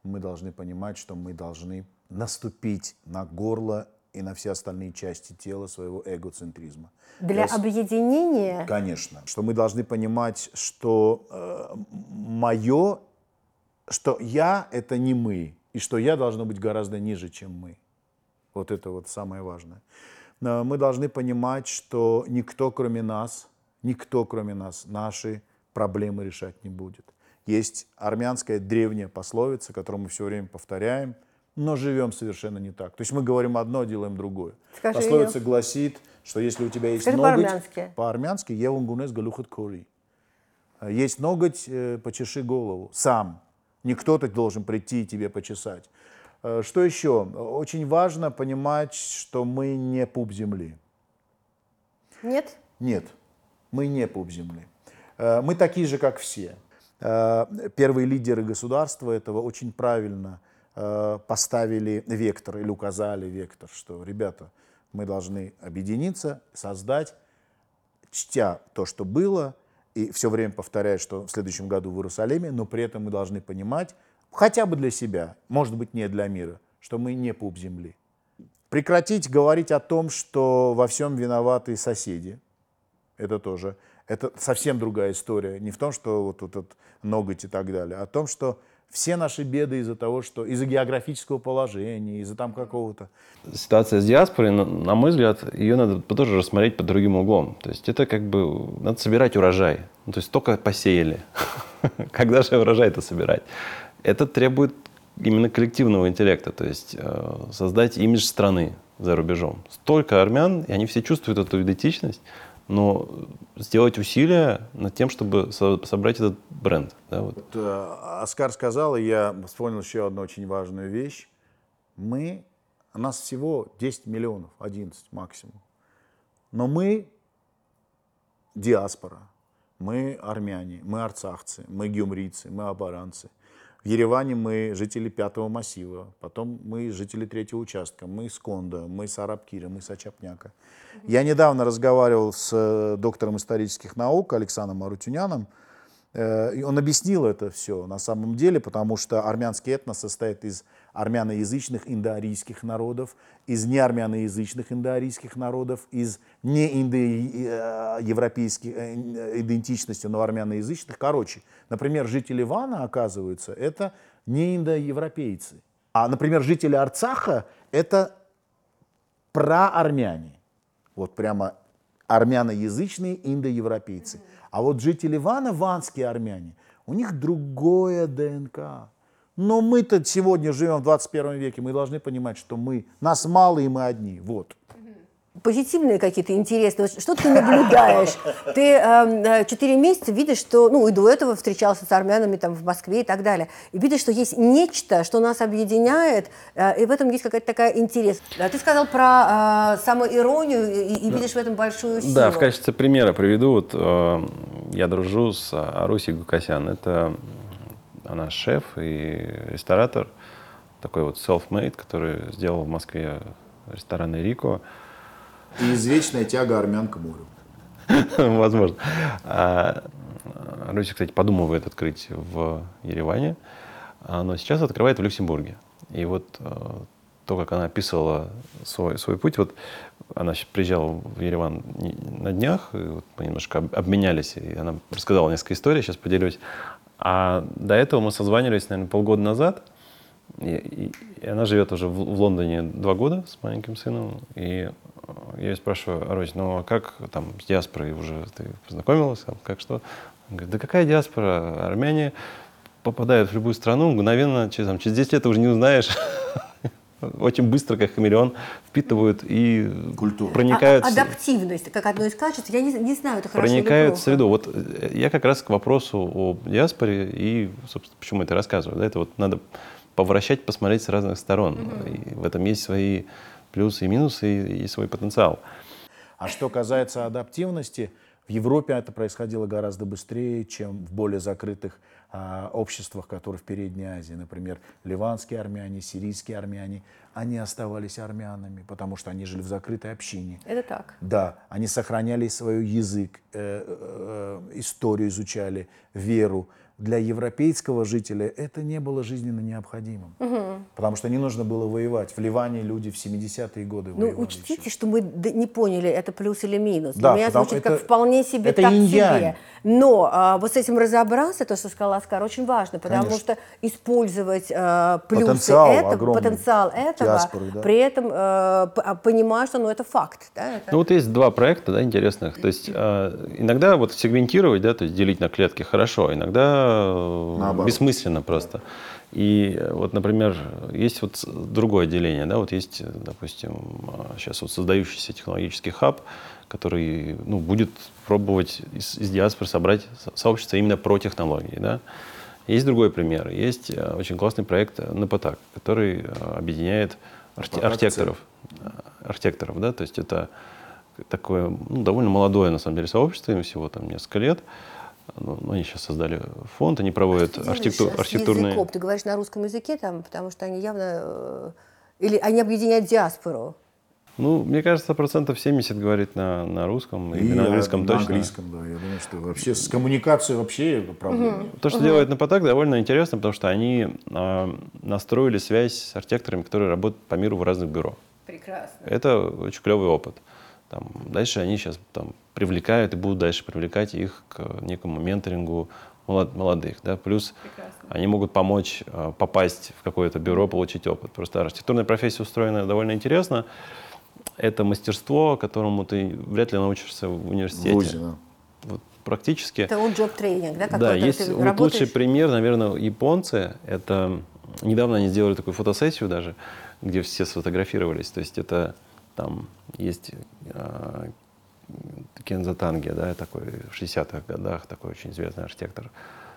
мы должны понимать, что мы должны наступить на горло и на все остальные части тела своего эгоцентризма.
Для Я... объединения?
Конечно. Что мы должны понимать, что э, мое, что я — это не мы, и что я должно быть гораздо ниже, чем мы. Вот это вот самое важное. Но мы должны понимать, что никто, кроме нас, никто, кроме нас, наши проблемы решать не будет. Есть армянская древняя пословица, которую мы все время повторяем – но живем совершенно не так. То есть мы говорим одно, делаем другое. Скажи Пословица гласит, что если у тебя есть Скажи ноготь...
по-армянски.
По-армянски «Евунгунес галюхат кори». Есть ноготь, э, почеши голову. Сам. Не кто-то должен прийти и тебе почесать. Э, что еще? Очень важно понимать, что мы не пуп земли.
Нет?
Нет. Мы не пуп земли. Э, мы такие же, как все. Первые лидеры государства этого очень правильно поставили вектор или указали вектор, что, ребята, мы должны объединиться, создать, чтя то, что было, и все время повторяя, что в следующем году в Иерусалиме, но при этом мы должны понимать, хотя бы для себя, может быть, не для мира, что мы не пуп земли. Прекратить говорить о том, что во всем виноваты соседи. Это тоже, это совсем другая история. Не в том, что вот этот ноготь и так далее, а о том, что все наши беды из-за того, что из-за географического положения, из-за там какого-то.
Ситуация с диаспорой, на мой взгляд, ее надо тоже рассмотреть под другим углом. То есть это как бы надо собирать урожай. Ну, то есть только посеяли. Когда же урожай это собирать? Это требует именно коллективного интеллекта, то есть э, создать имидж страны за рубежом. Столько армян, и они все чувствуют эту идентичность, но сделать усилия над тем, чтобы со собрать этот бренд. Да, вот. Вот,
э, Оскар сказал, и я вспомнил еще одну очень важную вещь. Мы, нас всего 10 миллионов, 11 максимум. Но мы диаспора, мы армяне, мы арцахцы, мы гюмрийцы, мы абаранцы. В Ереване мы жители пятого массива, потом мы жители третьего участка, мы с Конда, мы с Арабкира, мы с Ачапняка. Я недавно разговаривал с э, доктором исторических наук Александром Арутюняном, э, и он объяснил это все на самом деле, потому что армянский этнос состоит из армяноязычных индоарийских народов, из неармяноязычных индоарийских народов, из неиндоевропейских э, идентичностей, но армяноязычных. Короче, например, жители Ивана, оказывается, это не индоевропейцы. А, например, жители Арцаха – это проармяне. Вот прямо армяноязычные индоевропейцы. А вот жители Ивана, ванские армяне, у них другое ДНК. Но мы-то сегодня живем в 21 веке, мы должны понимать, что мы, нас мало и мы одни. Вот.
Позитивные какие-то интересные. Что ты наблюдаешь? Ты э, 4 месяца видишь, что, ну, и до этого встречался с армянами там в Москве и так далее. И видишь, что есть нечто, что нас объединяет, э, и в этом есть какая-то такая интерес. Ты сказал про э, самоиронию и, и видишь в этом большую силу.
Да, в качестве примера приведу. Вот э, я дружу с Арусей Гукасян. Это она шеф и ресторатор, такой вот self-made, который сделал в Москве ресторан Рико.
И извечная тяга армян к морю.
Возможно. А, Руси, кстати, подумывает открыть в Ереване, но сейчас открывает в Люксембурге. И вот а, то, как она описывала свой, свой путь, вот она приезжала в Ереван на днях, и вот мы немножко обменялись, и она рассказала несколько историй, сейчас поделюсь. А до этого мы созванивались, наверное, полгода назад. И, и, и она живет уже в, в Лондоне два года с маленьким сыном. И я ее спрашиваю, Арось, ну а как там с диаспорой уже ты познакомилась? Как что? Он говорит, да какая диаспора? Армяне попадают в любую страну, мгновенно, через, там, через 10 лет ты уже не узнаешь. очень быстро, как хамелеон, впитывают и
Культуру.
проникают.
А, адаптивность, как одно из качеств, я не, не знаю, это хорошо
Проникают в среду. Вот э, я как раз к вопросу о диаспоре и, собственно, почему это рассказываю. Да, это вот надо повращать, посмотреть с разных сторон. Угу. И в этом есть свои плюсы и минусы, и, и свой потенциал.
А что касается адаптивности, в Европе это происходило гораздо быстрее, чем в более закрытых а, обществах, которые в Передней Азии. Например, ливанские армяне, сирийские армяне, они оставались армянами, потому что они жили в закрытой общине.
Это так.
Да, они сохраняли свой язык, э, э, историю изучали, веру для европейского жителя это не было жизненно необходимым. Угу. Потому что не нужно было воевать. В Ливане люди в 70-е годы
ну,
воевали.
учтите,
еще.
что мы не поняли, это плюс или минус.
Да,
Для меня звучит
это,
как вполне себе
это
так
инь-янь.
себе. Но а, вот с этим разобраться, то, что сказал Оскар, очень важно, потому
Конечно.
что использовать а, плюсы
Потенциал
этого,
огромный.
потенциал этого,
Диаспоры, да.
при этом а, а, понимая, что ну, это факт. Да, это-
Ну вот есть два проекта да, интересных. То есть э, иногда вот сегментировать, да, то есть делить на клетки хорошо, иногда э,
Наоборот.
бессмысленно просто. И э, вот, например, есть вот другое деление, да, вот есть, э, допустим, сейчас вот создающийся технологический хаб, который ну, будет пробовать из, из диаспоры собрать со- сообщество именно про технологии, да. Есть другой пример. Есть э, очень классный проект Напотак, который э, объединяет архи- архитекторов, э, архитекторов, да, то есть это такое ну, довольно молодое на самом деле сообщество, им всего там несколько лет. Ну, ну, они сейчас создали фонд, они проводят
делаешь
архитектур- архитектурные.
языком? Ты говоришь на русском языке там, потому что они явно... э, Или они объединяют диаспору?
Ну, мне кажется, процентов 70 говорит на, на русском, и,
И
на английском
на
точно.
английском, да. Я думаю, что вообще с коммуникацией вообще проблем нет.
То, что делает Напотак, довольно интересно, потому что они а, настроили связь с архитекторами, которые работают по миру в разных бюро.
Прекрасно.
Это очень клевый опыт. Там, дальше они сейчас там, привлекают и будут дальше привлекать их к некому менторингу молод- молодых. Да? Плюс они могут помочь э, попасть в какое-то бюро, получить опыт. Просто архитектурная профессия устроена довольно интересно. Это мастерство, которому ты вряд ли научишься в
В
университете.
Да.
Вот практически.
Это вот job тренинг, да?
Да, есть
ты
вот
работаешь?
лучший пример, наверное, японцы. Это недавно они сделали такую фотосессию даже, где все сфотографировались. То есть это там есть э, Кензо Танге, да, такой в 60-х годах такой очень известный архитектор.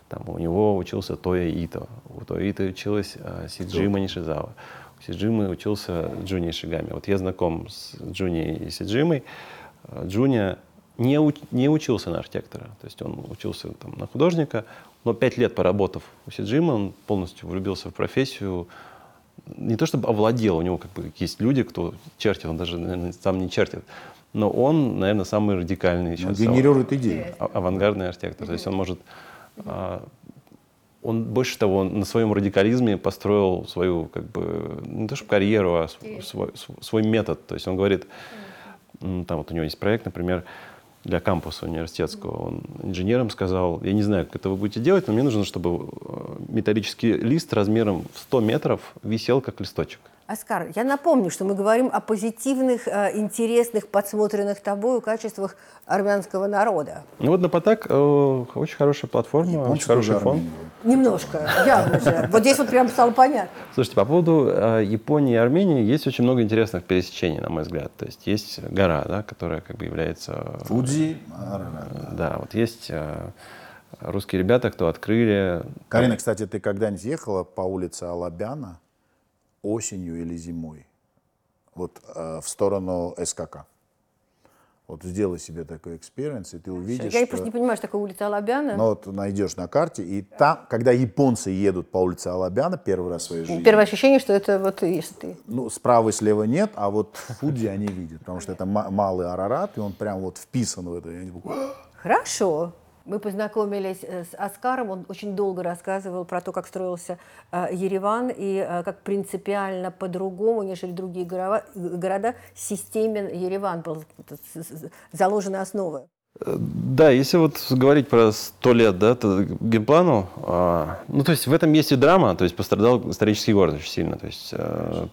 Там у него учился Тоя Ито. У Тоя Ито училась э, Сиджима Нишизава. У Сиджимы учился Джуни Шигами. Вот я знаком с Джуни и Сиджимой. Джуня не, уч- не учился на архитектора. То есть он учился там, на художника, но пять лет поработав у Сиджима, он полностью влюбился в профессию. Не то чтобы овладел, у него как бы есть люди, кто чертит, он даже наверное, сам не чертит. Но он, наверное, самый радикальный
Он
сейчас
генерирует идеи.
а- авангардный архитектор. То есть он может... а, Он больше того, он на своем радикализме построил свою, как бы, не то чтобы карьеру, а св- свой, св- свой метод. То есть он говорит, там вот у него есть проект, например, для кампуса университетского. Он инженерам сказал, я не знаю, как это вы будете делать, но мне нужно, чтобы э, металлический лист размером в 100 метров висел как листочек.
Оскар, я напомню, что мы говорим о позитивных, э, интересных, подсмотренных тобою качествах армянского народа.
Ну вот Напатак э, очень хорошая платформа, очень
Японцы
хороший фон.
Армению.
Немножко, явно же. Вот здесь вот прям стало понятно.
Слушайте, по поводу э, Японии и Армении есть очень много интересных пересечений, на мой взгляд. То есть есть гора, да, которая как бы является... э,
Фудзи.
Да, вот есть э, русские ребята, кто открыли...
Карина, кстати, ты когда-нибудь ехала по улице Алабяна осенью или зимой? Вот э, в сторону СКК. Вот сделай себе такой experience, и ты увидишь,
Я
что...
просто не понимаю, что такое улица Алабяна.
Ну вот найдешь на карте, и там, когда японцы едут по улице Алабяна первый раз в своей жизни,
Первое ощущение, что это вот если ты.
ну, справа и слева нет, а вот Фудзи они видят, потому что это ма- малый Арарат, и он прям вот вписан в это. «А!»
Хорошо. Мы познакомились э, с Оскаром, он очень долго рассказывал про то, как строился э, Ереван и э, как принципиально по-другому, нежели другие города, системен Ереван был основы.
Э, Да, если вот говорить про сто лет, да, то геймплану, а, ну, то есть в этом есть и драма, то есть пострадал исторический город очень сильно. То есть э,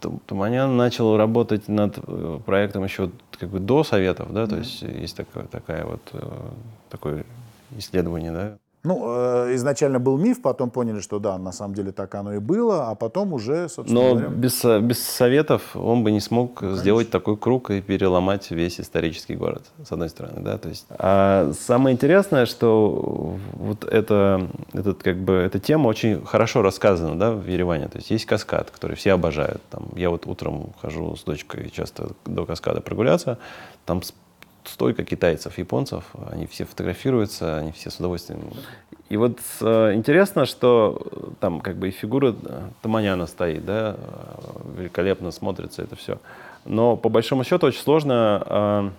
Тум- Туманян начал работать над проектом еще как бы до Советов, да, то есть есть такое, такая вот, э, такое исследование, да.
Ну, э, изначально был миф, потом поняли, что да, на самом деле так оно и было, а потом уже, собственно
Но
говоря,
без, со- без Советов он бы не смог сделать такой круг и переломать весь исторический город, с одной стороны, да, то есть. А самое интересное, что вот это, этот, как бы, эта тема очень хорошо рассказана, да, в Ереване, то есть есть каскад, который все обожают, там, я вот утром хожу с дочкой часто до каскада прогуляться, там с- столько китайцев, японцев, они все фотографируются, они все с удовольствием. И вот э, интересно, что э, там как бы и фигура э, Таманяна стоит, да, великолепно смотрится это все. Но по большому счету очень сложно,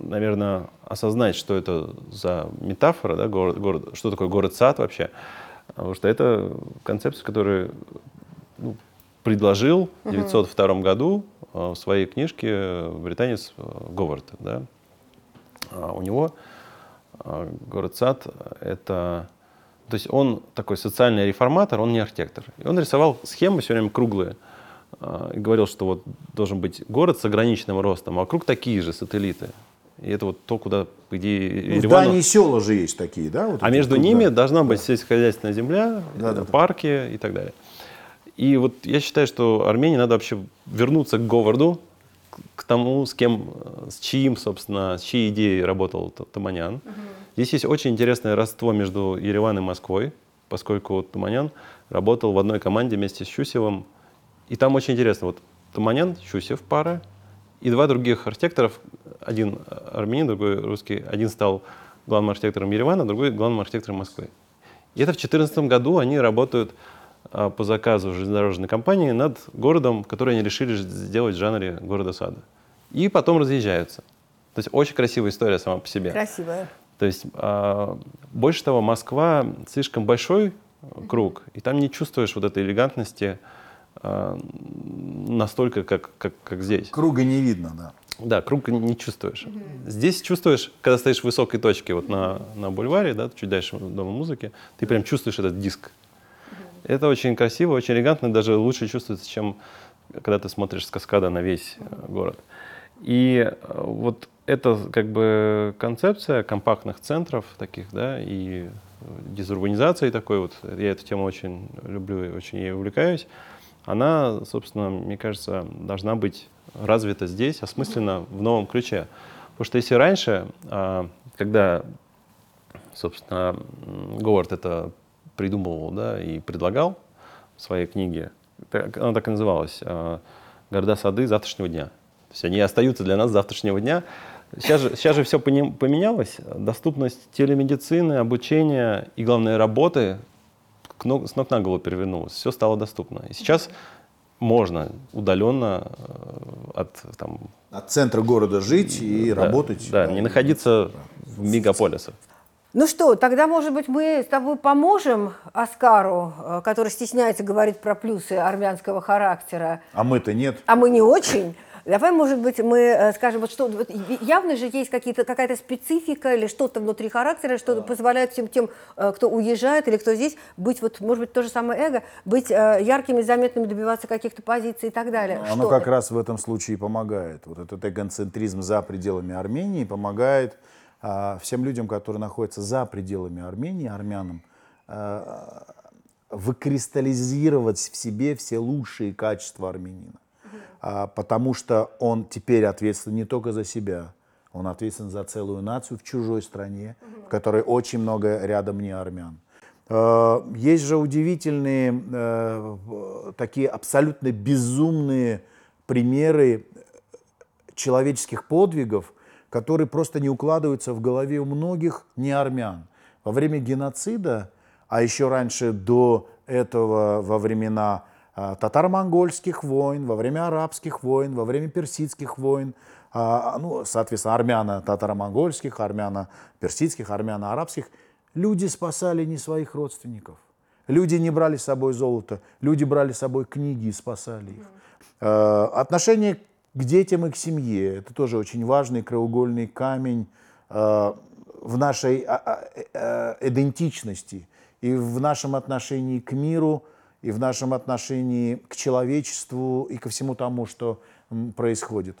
наверное, осознать, что это за метафора, да, город, город, что такое город-сад вообще. Потому что это концепция, которую ну, предложил в 1902 году э, в своей книжке британец э, Говард. Да? А у него э, город-сад — это... То есть он такой социальный реформатор, он не архитектор. И он рисовал схемы все время круглые. И говорил, что вот должен быть город с ограниченным ростом, а вокруг такие же сателлиты. И это вот то, куда, по идее,
ну,
Еревану-
здания и села же есть такие, да? вот
а между
тут,
ними
да.
должна быть сельскохозяйственная земля,
Да, да, да.
парки и так далее. И вот я считаю, что Армении надо вообще вернуться к Говарду, к- тому, с кем, э, с чьим, собственно, с чьей идеей работал Т- Таманян. Здесь есть очень интересное родство между Ереваном и Москвой, поскольку вот Таманян работал в одной команде вместе с Щусевым. И там очень интересно, вот Таманян, Щусев пара, и два других архитекторов, один армянин, другой русский, один стал главным архитектором Еревана, другой главным архитектором Москвы. И это в 2014 году они работают по заказу железнодорожной компании над городом, который они решили сделать в жанре города-сада. И потом разъезжаются. То есть очень красивая история сама по себе.
Красивая.
То есть а, больше того, Москва слишком большой э, круг, и там не чувствуешь вот этой элегантности а, настолько, как, как, как здесь.
Круга не видно, да.
Да, круг не чувствуешь. Здесь чувствуешь, когда стоишь в высокой точке, вот на, на бульваре, да, чуть дальше Дома музыки, ты прям чувствуешь этот диск. Это очень красиво, очень элегантно, даже лучше чувствуется, чем когда ты смотришь с каскада на весь э, город. И э, вот эта как бы концепция компактных центров таких, да, и э, дезурбанизации такой вот, я эту тему очень люблю и очень ей увлекаюсь, она, собственно, мне кажется, должна быть развита здесь, осмысленно в новом ключе. Потому что если раньше, а, когда, собственно, Говард это придумывал да, и предлагал в своей книге, она так и называлась а, «Города-сады завтрашнего дня». То есть они остаются для нас завтрашнего дня. Сейчас же, сейчас же все поменялось. Доступность телемедицины, обучения и, главное, работы с ног на голову перевернулась. Все стало доступно. И сейчас можно удаленно э, от, там,
от центра города жить и
да,
работать.
Да, не находиться в мегаполисах.
Ну что, тогда, может быть, мы с тобой поможем Оскару, э, который стесняется говорить про плюсы армянского характера.
А мы-то нет.
А мы не очень. Давай, может быть, мы э, скажем, вот что вот явно же есть какие-то, какая-то специфика или что-то внутри характера, что да. позволяет всем тем, э, кто уезжает или кто здесь, быть, вот, может быть, то же самое эго, быть яркими, заметными, добиваться каких-то позиций и так далее.
Оно что? как раз в этом случае помогает. Вот этот эгоцентризм за пределами Армении помогает всем людям, которые находятся за пределами Армении, армянам, а, выкристаллизировать в себе все лучшие качества армянина. А, потому что он теперь ответственен не только за себя, он ответственен за целую нацию в чужой стране, в которой очень много рядом не армян. А, есть же удивительные, такие абсолютно безумные примеры человеческих подвигов, которые просто не укладываются в голове у многих не армян. Во время геноцида, а еще раньше до этого во времена а, татаро-монгольских войн, во время арабских войн, во время персидских войн, а, ну, соответственно, армяно-татаро-монгольских, армяно-персидских, армяно-арабских, люди спасали не своих родственников. Люди не брали с собой золото, люди брали с собой книги и спасали их. А, отношение к детям и к семье – это тоже очень важный краеугольный камень в нашей э, идентичности. И в нашем отношении к миру – и в нашем отношении к человечеству и ко всему тому, что происходит.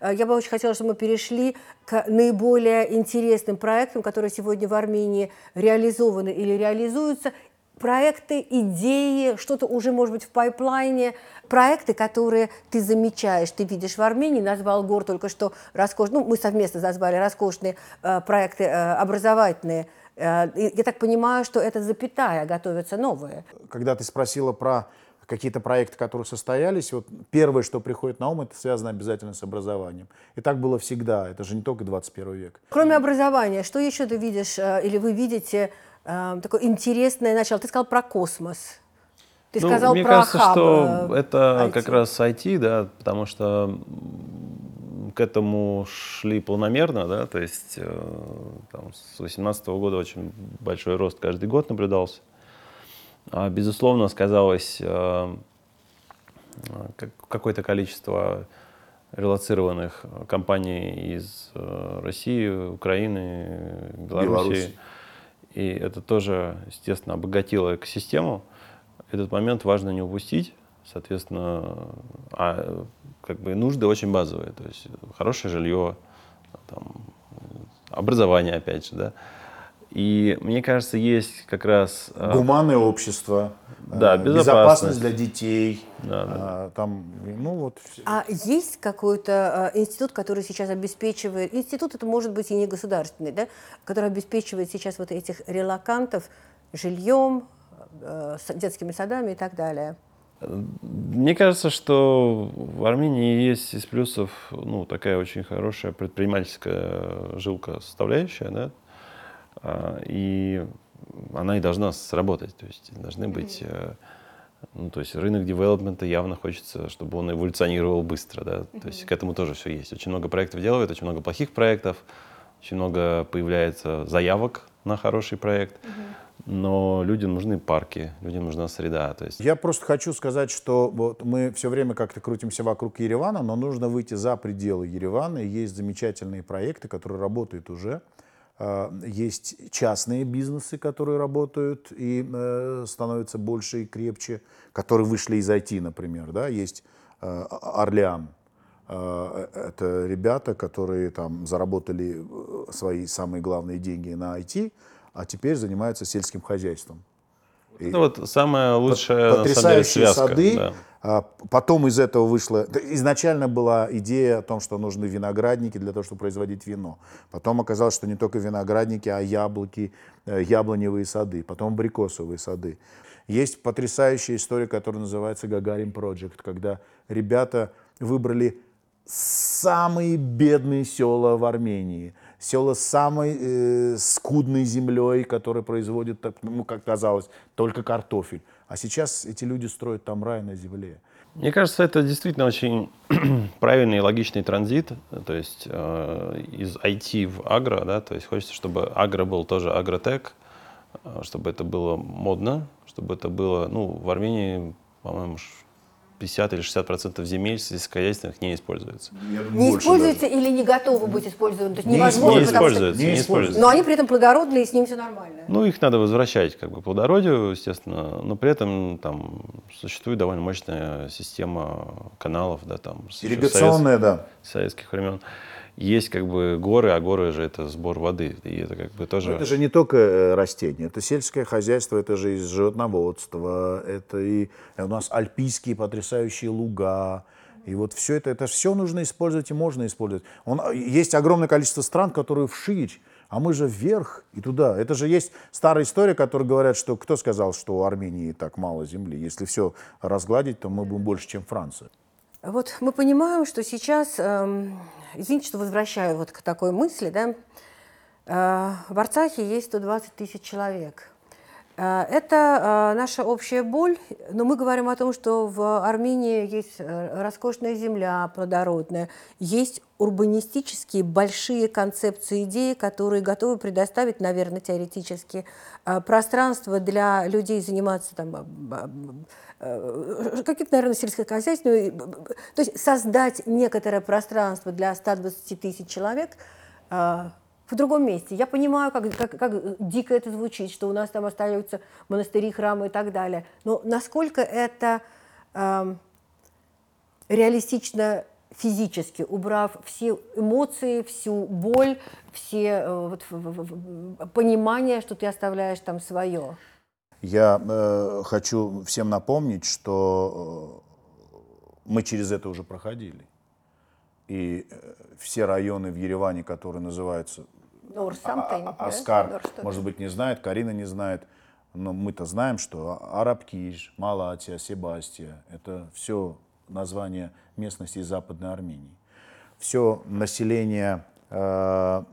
Э, я бы очень хотела, чтобы мы перешли к наиболее интересным проектам, которые сегодня в Армении реализованы или реализуются, проекты, идеи, что-то уже, может быть, в пайплайне, проекты, которые ты замечаешь, ты видишь в Армении, назвал Гор только что роскошные, ну, мы совместно назвали роскошные э, проекты э, образовательные. Э, я так понимаю, что это запятая, готовятся новые.
Когда ты спросила про какие-то проекты, которые состоялись, вот первое, что приходит на ум, это связано обязательно с образованием. И так было всегда, это же не только 21 век.
Кроме образования, что еще ты видишь э, или вы видите э, такое интересное начало. Ты сказал про космос. Ты
ну,
сказал
мне
про
кажется,
хаб,
что
э,
это IT. как раз IT, да, потому что к этому шли планомерно, да, то есть э, там, с 2018 года очень большой рост каждый год наблюдался. А, безусловно, сказалось э, как, какое-то количество релацированных компаний из э, России, Украины, Беларуси. Беларусь. И это тоже, естественно, обогатило экосистему. Этот момент важно не упустить. Соответственно, а как бы нужды очень базовые. То есть хорошее жилье, там, образование, опять же, да. И мне кажется, есть как раз...
А, Гуманное общество,
да,
э, безопасность. безопасность для детей.
Да, да.
А, там, ну, вот.
А есть какой-то а, институт, который сейчас обеспечивает... Институт это может быть и не государственный, да? Который обеспечивает сейчас вот этих релакантов жильем, э, детскими садами и так далее?
Мне кажется, что в Армении есть из плюсов ну, такая очень хорошая предпринимательская жилка составляющая, да, и она и должна сработать. То есть должны быть... Э, ну, то есть рынок девелопмента явно хочется, чтобы он эволюционировал быстро, да. Mm-hmm. То есть к этому тоже все есть. Очень много проектов делают, очень много плохих проектов, очень много появляется заявок на хороший проект. Mm-hmm. Но людям нужны парки, людям нужна среда. То есть...
Я просто хочу сказать, что вот мы все время как-то крутимся вокруг Еревана, но нужно выйти за пределы Еревана. И есть замечательные проекты, которые работают уже. А, есть частные бизнесы, которые работают и э, становятся больше и крепче, которые вышли из IT, например. Да? Есть э, Орлеан. Э, это ребята, которые там заработали свои самые главные деньги на IT, а теперь занимаются сельским хозяйством.
Это вот самая лучшая потрясающие
на самом деле, связка, сады. Да. Потом из этого вышло... Изначально была идея о том, что нужны виноградники для того, чтобы производить вино. Потом оказалось, что не только виноградники, а яблоки, э, яблоневые сады, потом абрикосовые сады. Есть потрясающая история, которая называется Гагарин Project, когда ребята выбрали самые бедные села в Армении, села с самой э, скудной землей, которая производит, ну, как казалось, только картофель. А сейчас эти люди строят там рай на земле.
Мне кажется, это действительно очень правильный и логичный транзит, то есть э, из IT в агро, да, то есть хочется, чтобы агро был тоже агротек, э, чтобы это было модно, чтобы это было, ну, в Армении, по-моему, 50 или 60 процентов земель сельскохозяйственных не используется.
Не используется даже. или не готовы быть использованы? То есть
не невозможно, не используется,
не используется. Но они при этом плодородные, и с ним все нормально.
Ну, их надо возвращать как бы плодородию, естественно, но при этом там существует довольно мощная система каналов, да, там.
Ирригационная, да.
Советских времен есть как бы горы, а горы же это сбор воды. И это как бы тоже...
Но это же не только э, растения, это сельское хозяйство, это же и животноводство, это и у нас альпийские потрясающие луга. И вот все это, это все нужно использовать и можно использовать. Он, есть огромное количество стран, которые вширь, а мы же вверх и туда. Это же есть старая история, которая говорят, что кто сказал, что у Армении так мало земли. Если все разгладить, то мы будем больше, чем Франция.
Вот мы понимаем, что сейчас, э, извините, что возвращаю вот к такой мысли, да, э, в Арцахе есть 120 тысяч человек. Э, это э, наша общая боль, но мы говорим о том, что в Армении есть э, роскошная земля плодородная, есть урбанистические большие концепции, идеи, которые готовы предоставить, наверное, теоретически э, пространство для людей заниматься там Э, каких-то, наверное, сельскохозяйственных, то есть создать некоторое пространство для 120 тысяч человек э, в другом месте. Я понимаю, как, как, как дико это звучит, что у нас там остаются монастыри, храмы и так далее. Но насколько это э, реалистично физически, убрав все эмоции, всю боль, все э, вот, понимание, что ты оставляешь там свое.
Я э, хочу всем напомнить, что э, мы через это уже проходили. И э, все районы в Ереване, которые называются а, а, а, Аскар, может быть, не знает, Карина не знает, но мы-то знаем, что Арабкиш, Малатия, Себастия – это все названия местности Западной Армении. Все население э,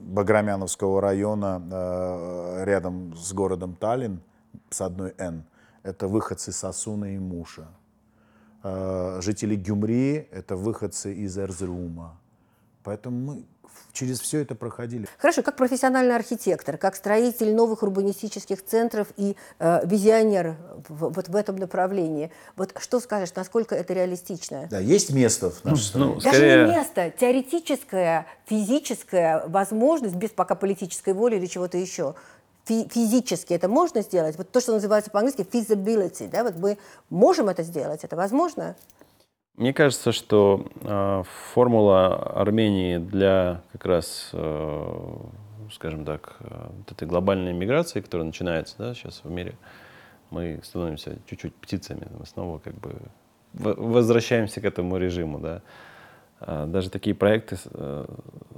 Баграмяновского района э, рядом с городом Таллин – с одной «Н». Это выходцы Сасуна и Муша. Э, жители Гюмри – это выходцы из Эрзрума. Поэтому мы через все это проходили.
Хорошо, как профессиональный архитектор, как строитель новых урбанистических центров и э, визионер в, вот в этом направлении, вот что скажешь, насколько это реалистично?
Да, есть место в нашей стране.
Ну, Даже скорее... не место, теоретическая, физическая возможность, без пока политической воли или чего-то еще – физически это можно сделать? Вот то, что называется по-английски feasibility, да, вот мы можем это сделать, это возможно?
Мне кажется, что э, формула Армении для как раз, э, скажем так, э, вот этой глобальной миграции, которая начинается да, сейчас в мире, мы становимся чуть-чуть птицами, мы снова как бы возвращаемся к этому режиму, да. А, даже такие проекты э,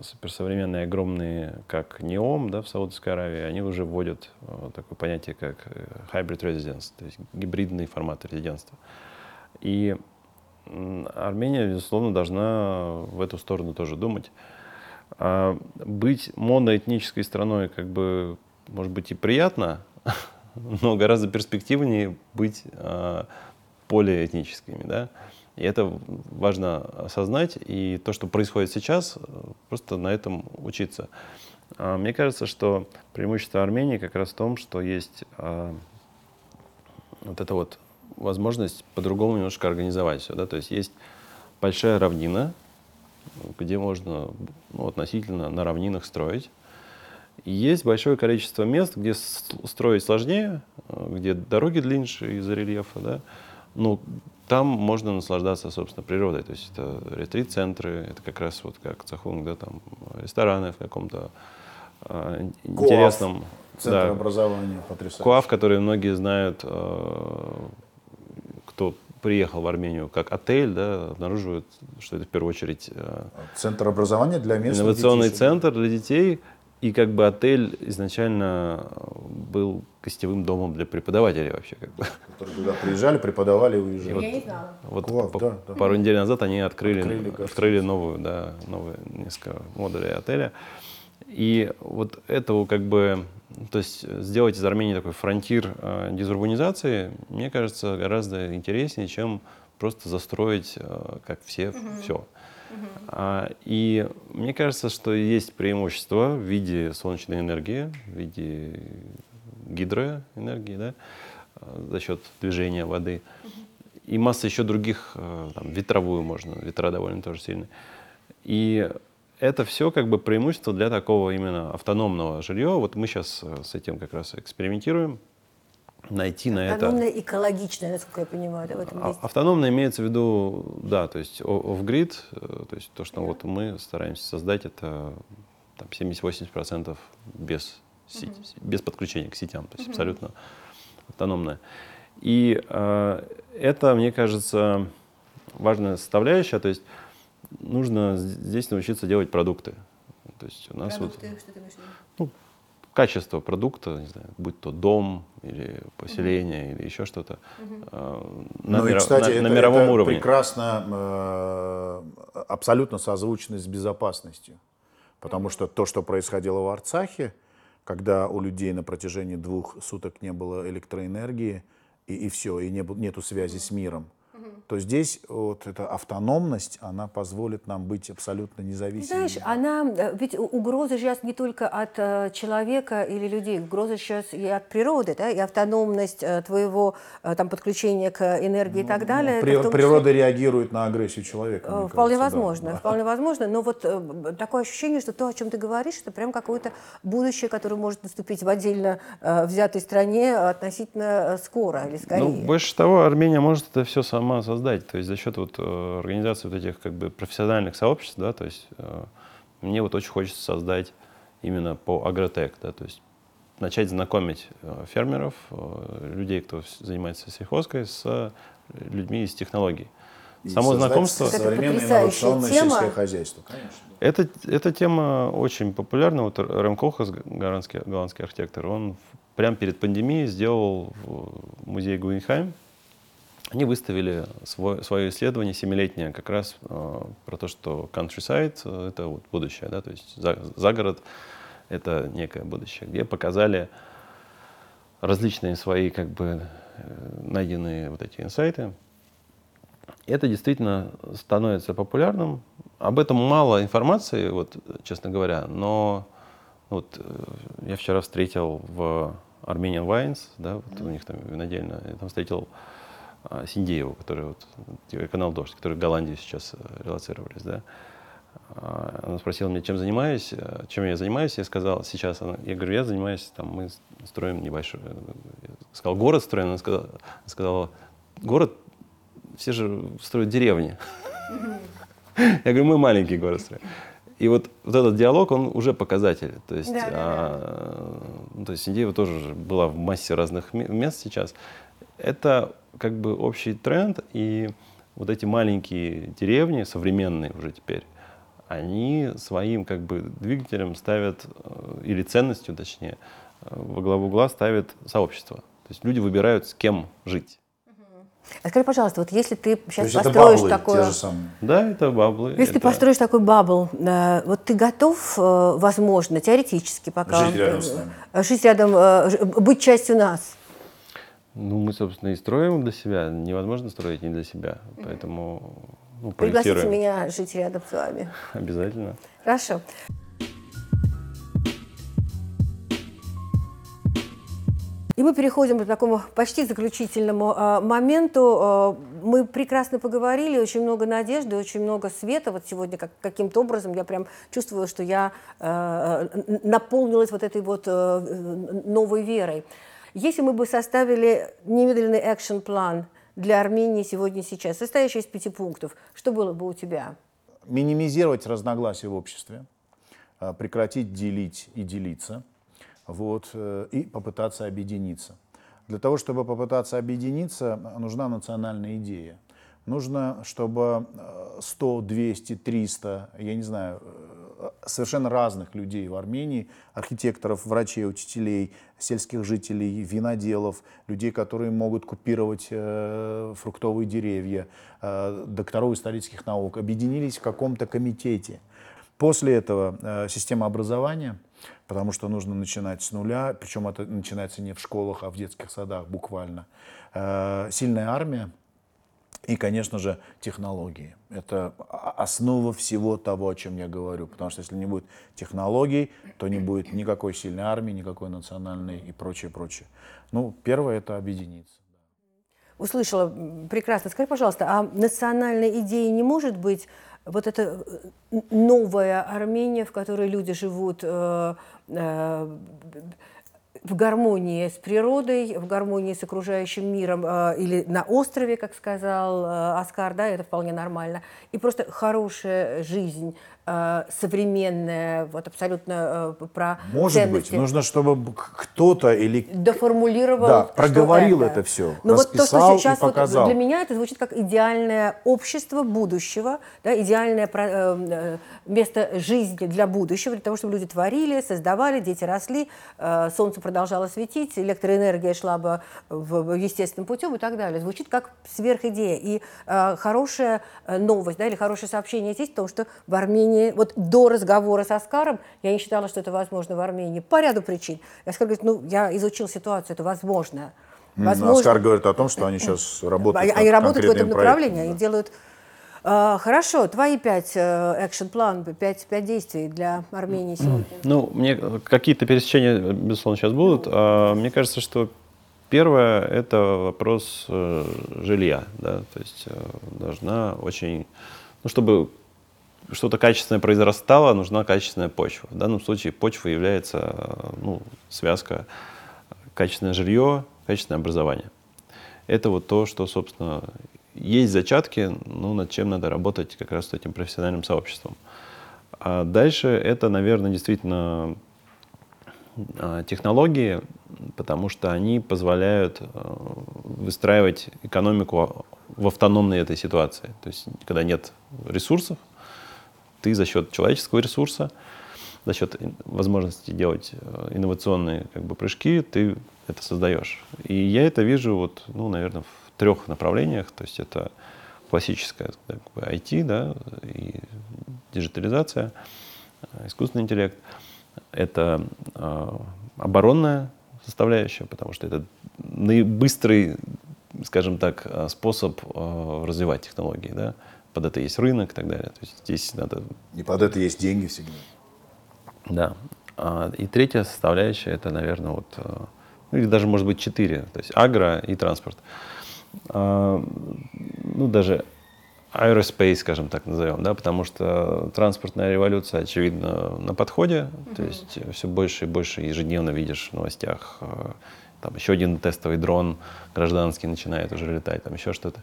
суперсовременные, огромные, как НЕОМ да, в Саудовской Аравии, они уже вводят э, такое понятие, как э, hybrid residence, то есть гибридный формат резидентства. И Армения, безусловно, должна в эту сторону тоже думать. А быть моноэтнической страной, как бы, может быть, и приятно, но гораздо перспективнее быть а, полиэтническими, да. И это важно осознать, и то, что происходит сейчас, просто на этом учиться. А, мне кажется, что преимущество Армении как раз в том, что есть а, вот эта вот возможность по-другому немножко организовать все. Да? То есть есть большая равнина, где можно ну, относительно на равнинах строить. И есть большое количество мест, где строить сложнее, где дороги длиннее из-за рельефа, да, ну, там можно наслаждаться, собственно, природой. То есть это ретрит-центры, это как раз вот как Цахунг, да, там рестораны в каком-то э, интересном...
Центр да, образования потрясающий.
Куав, который многие знают, э, кто приехал в Армению как отель, да, обнаруживают, что это в первую очередь... Э,
центр образования для местных
Инновационный
детей.
центр для детей, И как бы отель изначально был гостевым домом для преподавателей вообще. Как бы.
Которые туда приезжали, преподавали и уезжали.
Я не знала.
Вот
Класс,
по-
да, да.
пару недель назад они открыли,
Открыли
открыли,
гостиницу.
новую, да, новые несколько модулей отеля. И вот этого как бы, то есть сделать из Армении такой фронтир э, дезурбанизации, мне кажется, гораздо интереснее, чем просто застроить, э, как все, все. А, и мне кажется, что есть преимущество в виде солнечной энергии, в виде гидроэнергии, да, э, за счет движения воды. И масса еще других, э, там, ветровую можно, ветра довольно тоже сильные. И это все как бы преимущество для такого именно автономного жилья. Вот мы сейчас с этим как раз экспериментируем, найти на это...
Автономное, экологичное, насколько я понимаю, да, в этом
А-
есть.
Автономно имеется в виду, да, то есть off-grid, э, то есть то, что вот мы стараемся создать, это там, 70-80% без, сети- без подключения к сетям, то есть абсолютно автономное. И э, это, мне кажется, важная составляющая, то есть нужно здесь научиться делать продукты. То есть у нас вот
что ты имеешь в виду?
ну, качество продукта, не знаю, будь то дом или поселение или еще что-то, э, на,
Ну и,
миро-
кстати,
на-
это,
на мировом
это
уровне.
прекрасно, э, абсолютно созвучно с безопасностью. Потому что то, что происходило в Арцахе, когда у людей на протяжении двух суток не было электроэнергии, и, и все, и не, нету связи с миром, то здесь вот эта автономность, она позволит нам быть абсолютно независимыми.
Знаешь, она, э, ведь угроза сейчас не только от э, человека или людей, угроза сейчас и от природы, да, и автономность э, твоего э, там подключения к энергии и так далее. это
При-
том числе-
природа реагирует на агрессию человека.
Э, Вполне
кажется,
возможно,
Да.
вполне возможно. Но вот э, такое ощущение, что то, о чем ты говоришь, это прям какое-то будущее, которое может наступить в отдельно э, взятой стране относительно скоро или скорее.
Ну, больше того, Армения может это все сама создать. То есть за счет вот э, организации вот этих как бы профессиональных сообществ, да, то есть э, мне вот очень хочется создать именно по агротек, да, то есть начать знакомить э, фермеров, людей, кто занимается сельхозкой, с людьми из технологий.
И
Само знакомство,
Это
Современное
потрясающая
инновационное
тема.
сельское хозяйство, конечно.
это, эта тема очень популярна. Вот Рэм Колхас, голландский, голландский архитектор, он прямо перед пандемией сделал в музее Гуинхайм. Они выставили свой, свое исследование семилетнее как раз э, про то, что countryside э, — это вот будущее, да, то есть за, загород — это некое будущее, где показали различные свои как бы э, найденные вот эти инсайты. Это действительно становится популярным. Об этом мало информации, вот, честно говоря, но вот, э, я вчера встретил в Armenian Wines, да, вот у них там винодельня, я там встретил Синдееву, который вот, канал «Дождь», который в Голландии сейчас э, релацировались, да. А, Она спросила меня, чем занимаюсь, э, чем я занимаюсь, я сказал, сейчас, она, я говорю, я занимаюсь, там, мы строим небольшой, э, я сказал, город строим, она сказала, она сказала город, все же строят деревни. Я говорю, мы маленький город строим. И вот, вот этот диалог, он уже показатель. То есть,
Да, да, да.
а, ну, то есть Индеева тоже же была в массе разных ме- мест сейчас. Это как бы общий тренд, и вот эти маленькие деревни, современные уже теперь, они своим как бы двигателем ставят, э, или ценностью точнее, э, во главу угла ставят сообщество. То есть люди выбирают, с кем жить.
А скажи, пожалуйста, вот если ты
То
сейчас
есть это
построишь
баблы,
такое...
те же самые.
Да, это баблы.
Если ты
это-
построишь такой бабл, э, вот ты готов, возможно, теоретически пока...
Жить рядом с нами.
Жить рядом, быть частью нас.
Ну, мы, собственно, и строим для себя. Невозможно строить не для себя. Поэтому ну,
Пригласите меня жить рядом с вами.
Обязательно.
Хорошо. И мы переходим к такому почти заключительному э, моменту. Э, мы прекрасно поговорили, очень много надежды, очень много света. Вот сегодня как, каким-то образом я прям чувствую, что я э, наполнилась вот этой вот э, новой верой. Если мы бы составили немедленный экшн-план для Армении сегодня сейчас, состоящий из пяти пунктов, что было бы у тебя?
минимизировать разногласия в обществе, а, прекратить делить и делиться, вот, э, и попытаться объединиться. Для того, чтобы попытаться объединиться, нужна национальная идея. Нужно, чтобы э, 100, 200, 300, я не знаю, э, совершенно разных людей в Армении, архитекторов, врачей, учителей, сельских жителей, виноделов, людей, которые могут купировать э, фруктовые деревья, э, докторов исторических наук, объединились в каком-то комитете. После этого э, система образования, потому что нужно начинать с нуля, причем это начинается не в школах, а в детских садах буквально. Э, сильная армия, и, конечно же, технологии. Это основа всего того, о чем я говорю. Потому что если не будет технологий, то не будет никакой сильной армии, никакой национальной и прочее, прочее. Ну, первое – это объединиться.
Услышала прекрасно. Скажи, пожалуйста, а национальной идеей не может быть вот эта э, новая Армения, в которой люди живут э, э, в гармонии с природой, в гармонии с окружающим миром э, или на острове, как сказал э, Оскар, да, это вполне нормально. И просто хорошая жизнь, современное, вот абсолютно э, про
Может ценности. быть, нужно, чтобы кто-то или
доформулировал,
да, проговорил это. это все,
Но вот то, что сейчас вот для меня это звучит как идеальное общество будущего, да, идеальное э, место жизни для будущего, для того, чтобы люди творили, создавали, дети росли, солнце продолжало светить, электроэнергия шла бы в естественным путем и так далее. Звучит как сверхидея. И хорошая новость, да, или хорошее сообщение есть в том, что в Армении Армении, вот до разговора с Оскаром, я не считала, что это возможно в Армении по ряду причин. Оскар говорит, ну, я изучил ситуацию, это возможно.
возможно. Оскар говорит о том, что они сейчас работают
Они работают в этом направлении, они делают... Uh, хорошо, твои пять экшн-план, uh, пять, пять действий для Армении сегодня.
Ну, мне какие-то пересечения, безусловно, сейчас будут. Uh, мне кажется, что первое – это вопрос э, жилья. Да? То есть э, должна очень... Ну, чтобы что-то качественное произрастало, нужна качественная почва. В данном случае почва является ну, связка качественное жилье, качественное образование. Это вот то, что, собственно, есть зачатки, ну, над чем надо работать как раз с этим профессиональным сообществом. А дальше это, наверное, действительно а, технологии, потому что они позволяют а, выстраивать экономику в автономной этой ситуации. То есть, когда нет ресурсов, ты за счет человеческого ресурса, за счет возможности делать э, инновационные как бы, прыжки, ты это создаешь. И я это вижу, вот, ну, наверное, в трех направлениях. То есть это классическое как бы, IT, да, и диджитализация, э, искусственный интеллект. Это э, оборонная составляющая, потому что это наибыстрый, скажем так, э, способ э, развивать технологии. Да? Под это есть рынок и так далее. То есть здесь надо...
И под это есть деньги всегда.
Да. А, и третья составляющая это, наверное, вот, э, ну или даже может быть четыре, то есть агро и транспорт. А, ну даже aerospace, скажем так назовем, да, потому что транспортная революция, очевидно, на подходе, mm-hmm. то есть все больше и больше ежедневно видишь в новостях, э, там еще один тестовый дрон гражданский начинает уже летать, там еще что-то.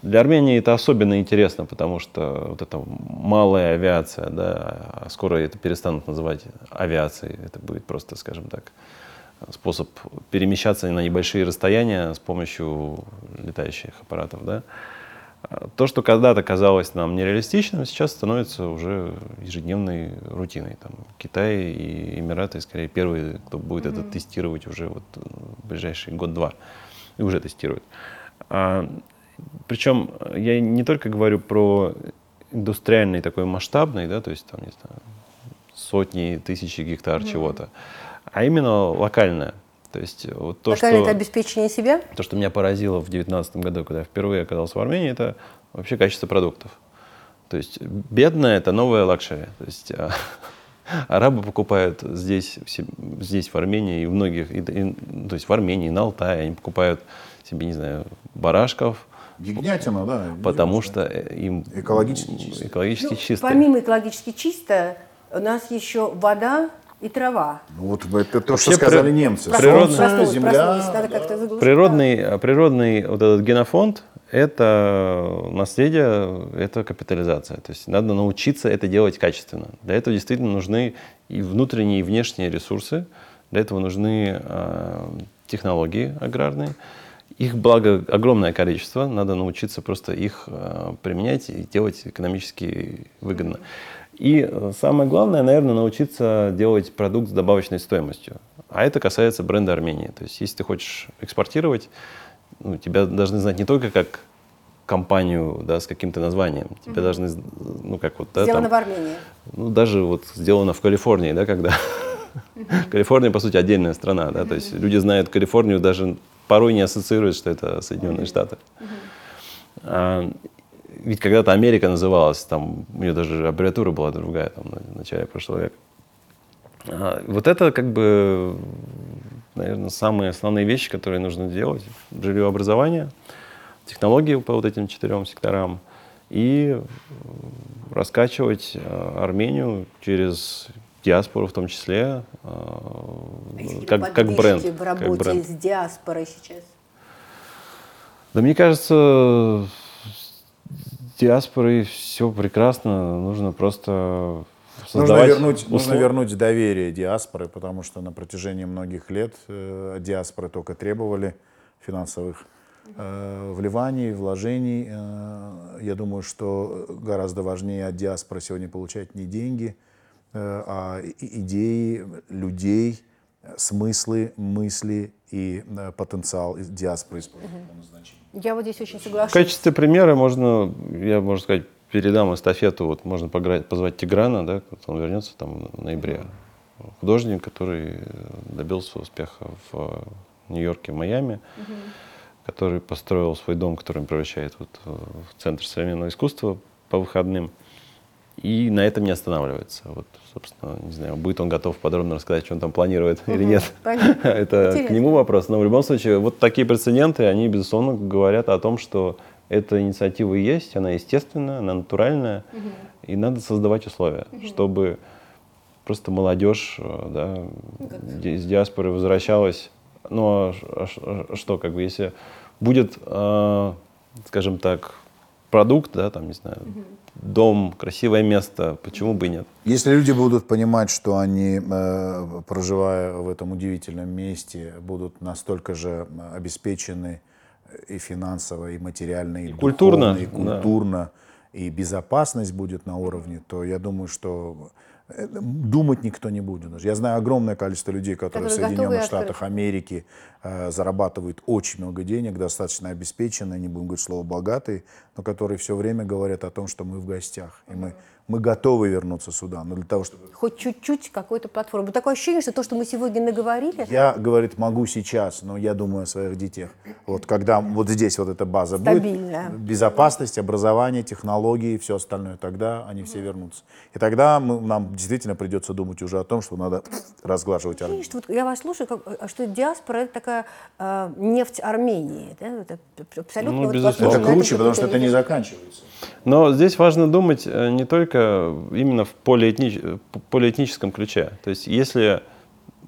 Для Армении это особенно интересно, потому что вот эта малая авиация, да, а скоро это перестанут называть авиацией, это будет просто, скажем так, способ перемещаться на небольшие расстояния с помощью летающих аппаратов, да. То, что когда-то казалось нам нереалистичным, сейчас становится уже ежедневной рутиной. Там, Китай и Эмираты, скорее, первые, кто будет mm-hmm. это тестировать уже вот в ближайший год-два. И уже тестируют. А, причем я не только говорю про индустриальный такой масштабный, да, то есть там, не знаю, сотни, тысячи гектар mm-hmm. чего-то, а именно локальное. То есть вот то,
Локальное
что,
это обеспечение себя?
То, что меня поразило в 2019 году, когда я впервые оказался в Армении, это вообще качество продуктов. То есть бедное – это новая luxury. То есть а, арабы покупают здесь, здесь в Армении и многих, и, и, то есть в Армении, на Алтае, они покупают себе, не знаю, барашков,
Ягнятина, да.
Потому что им
экологически чисто.
Экологически ну, чисто.
Помимо экологически чисто, у нас еще вода и трава.
Ну, вот это то, Вообще, что сказали при... немцы.
Природный, Солнце, земля. Да. Природный, природный вот этот генофонд – это наследие, это капитализация. То есть надо научиться это делать качественно. Для этого действительно нужны и внутренние, и внешние ресурсы. Для этого нужны э, технологии аграрные. Их, благо, огромное количество, надо научиться просто их э, применять и делать экономически выгодно. И э, самое главное, наверное, научиться делать продукт с добавочной стоимостью. А это касается бренда Армении. То есть, если ты хочешь экспортировать, ну, тебя должны знать не только как компанию да, с каким-то названием. Тебя угу. должны, ну как вот...
Да, сделано там, в Армении.
Ну даже вот сделано в Калифорнии, да, когда... Угу. Калифорния, по сути, отдельная страна, да, угу. то есть люди знают Калифорнию, даже порой не ассоциируют, что это Соединенные. Штаты. А, ведь когда-то Америка называлась, там у нее даже аббревиатура была другая, там, в начале прошлого века. А, вот это как бы, наверное, самые основные вещи, которые нужно делать. Жилье образование, технологии по вот этим четырем секторам и раскачивать а, Армению через диаспору в том числе,
а как, как бренд. в работе как бренд. с диаспорой сейчас?
Да мне кажется, с диаспорой все прекрасно, нужно просто
Нужно вернуть, нужно вернуть доверие диаспоры, потому что на протяжении многих лет э, диаспоры только требовали финансовых э, вливаний, вложений. Э, я думаю, что гораздо важнее от диаспоры сегодня получать не деньги, э, а идеи людей, смыслы, мысли и э, потенциал диаспоры использовать
Я вот здесь очень соглашусь.
В качестве примера можно, я, можно сказать, передам эстафету, вот можно пограть, позвать Тиграна, да, он вернется там в ноябре. Художник, который добился успеха в Нью-Йорке, в Майами, угу. который построил свой дом, который он превращает вот в центр современного искусства по выходным. И на этом не останавливается. Вот, собственно, не знаю, будет он готов подробно рассказать, что он там планирует угу, или нет. Это Интересно. к нему вопрос. Но в любом случае, вот такие прецеденты, они, безусловно, говорят о том, что эта инициатива есть, она естественная, она натуральная, угу. и надо создавать условия, угу. чтобы просто молодежь э, да, ну, из диаспоры возвращалась. Ну а, а, а что, как бы, если будет, э, скажем так, продукт, да, там, не знаю, угу. Дом, красивое место, почему бы и нет?
Если люди будут понимать, что они, э, проживая в этом удивительном месте, будут настолько же обеспечены и финансово, и материально, и, и
культурно,
и культурно, да. и безопасность будет на уровне, то я думаю, что э, думать никто не будет. Я знаю огромное количество людей, которые, которые в Соединенных Штатах Америки э, зарабатывают очень много денег, достаточно обеспеченные, не будем говорить слово богатые, но которые все время говорят о том, что мы в гостях, и мы мы готовы вернуться сюда, но для того, чтобы...
Хоть чуть-чуть какой-то платформы. Такое ощущение, что то, что мы сегодня наговорили...
Я, говорит, могу сейчас, но я думаю о своих детях. Вот когда вот здесь вот эта база
Стабильная.
будет, безопасность, образование, технологии, все остальное, тогда они все вернутся. И тогда мы, нам действительно придется думать уже о том, что надо разглаживать
армию. Вот я вас слушаю, как, а что диаспора это такая э, нефть Армении. Да? Это абсолютно...
Ну, вот это круче, потому что это не заканчивается.
Но здесь важно думать э, не только именно в полиэтнич... полиэтническом ключе. То есть если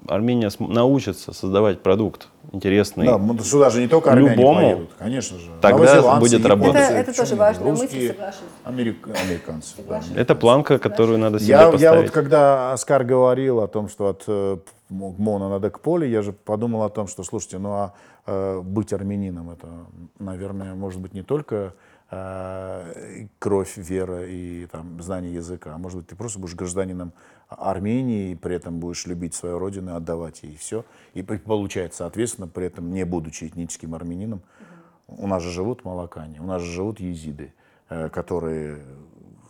Армения научится создавать продукт интересный.
Да, сюда же не только армяне
любому,
поедут, конечно же.
Тогда будет работать.
Это, это тоже важная мысль,
соглашусь. Америк, американцы. Да,
это планка, которую надо себе
я,
поставить.
Я вот когда Оскар говорил о том, что от э, МОНа надо к полю, я же подумал о том, что, слушайте, ну а э, быть армянином, это, наверное, может быть не только Э, кровь, вера и там, знание языка. А может быть, ты просто будешь гражданином Армении, и при этом будешь любить свою родину, отдавать ей все. И получается, соответственно, при этом, не будучи этническим армянином, у нас же живут малакане, у нас же живут езиды, э, которые,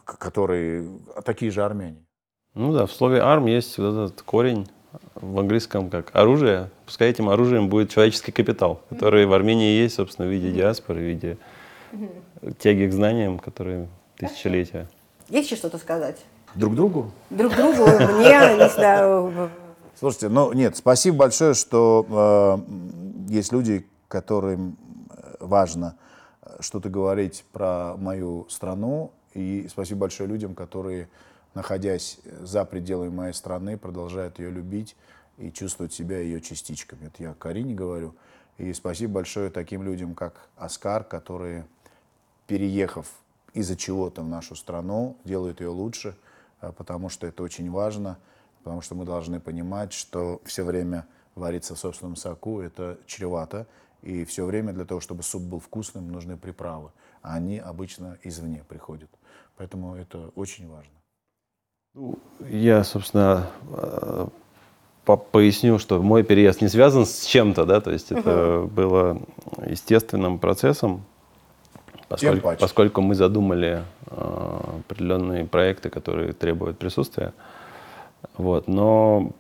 которые такие же армяне.
Ну да, в слове арм есть вот этот корень в английском как оружие. Пускай этим оружием будет человеческий капитал, который в Армении есть, собственно, в виде диаспоры, в виде тяги к знаниям, которые тысячелетия.
Есть еще что-то сказать?
Друг другу?
Друг другу, мне, не знаю.
Слушайте, ну нет, спасибо большое, что э, есть люди, которым важно что-то говорить про мою страну. И спасибо большое людям, которые, находясь за пределами моей страны, продолжают ее любить и чувствовать себя ее частичками. Это я Карине говорю. И спасибо большое таким людям, как Оскар, которые переехав из-за чего-то в нашу страну, делают ее лучше, а, потому что это очень важно, потому что мы должны понимать, что все время вариться в собственном соку – это чревато, И все время для того, чтобы суп был вкусным, нужны приправы. А они обычно извне приходят. Поэтому это очень важно.
Ну, я, собственно, э, по поясню, что мой переезд не связан с чем-то, да, то есть это угу. было естественным процессом, поскольку, поскольку мы задумали э, определенные проекты, которые требуют присутствия. Вот, но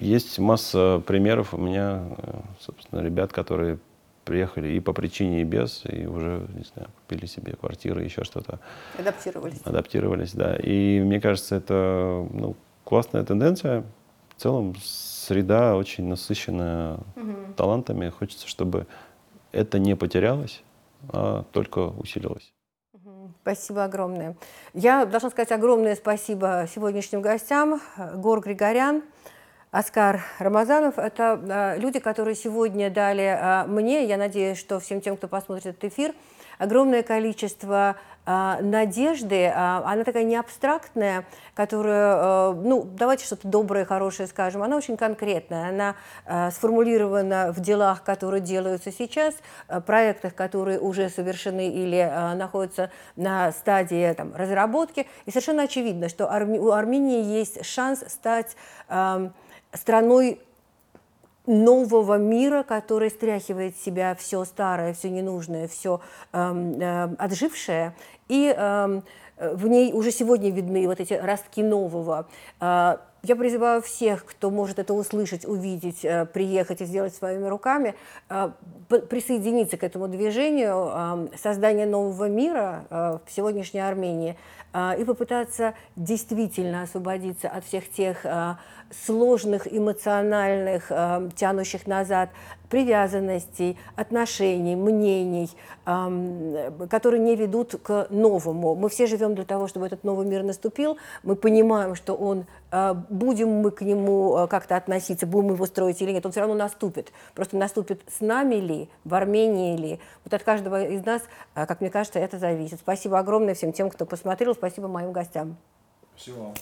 есть масса примеров у меня, э, собственно, ребят, которые приехали и по причине, и без, и уже, не знаю, купили себе квартиры, еще что-то.
Адаптировались.
Адаптировались, да. И мне кажется, это ну, классная тенденция. В целом среда очень насыщенная угу. талантами. Хочется, чтобы это не потерялось, только усилилось.
Спасибо огромное. Я должна сказать огромное спасибо сегодняшним гостям. Гор Григорян, Оскар Рамазанов – это а, люди, которые сегодня дали а, мне, я надеюсь, что всем тем, кто посмотрит этот эфир, огромное количество а, надежды, она такая не абстрактная, которая, ну, давайте что-то доброе, хорошее скажем, она очень конкретная, она сформулирована в делах, которые делаются сейчас, проектах, которые уже совершены или находятся на стадии там, разработки, и совершенно очевидно, что у Армении есть шанс стать страной нового мира, который стряхивает себя все старое, все ненужное, все э, эм, э, отжившее, и э, в ней уже сегодня видны вот эти ростки нового. Э, я призываю всех, кто может это услышать, увидеть, э, приехать и сделать своими руками, э, присоединиться к этому движению э, создания нового мира в сегодняшней Армении и попытаться действительно освободиться от всех тех сложных эмоциональных, э, тянущих назад привязанностей, отношений, мнений, э, которые не ведут к новому. Мы все живем для того, чтобы этот новый мир наступил. Мы понимаем, что он, э, будем мы к нему э, как-то относиться, будем его строить или нет, он все равно наступит. Просто наступит с нами ли, в Армении ли. Вот от каждого из нас, э, как мне кажется, это зависит. Спасибо огромное всем тем, кто посмотрел. Спасибо моим гостям.
Спасибо вам.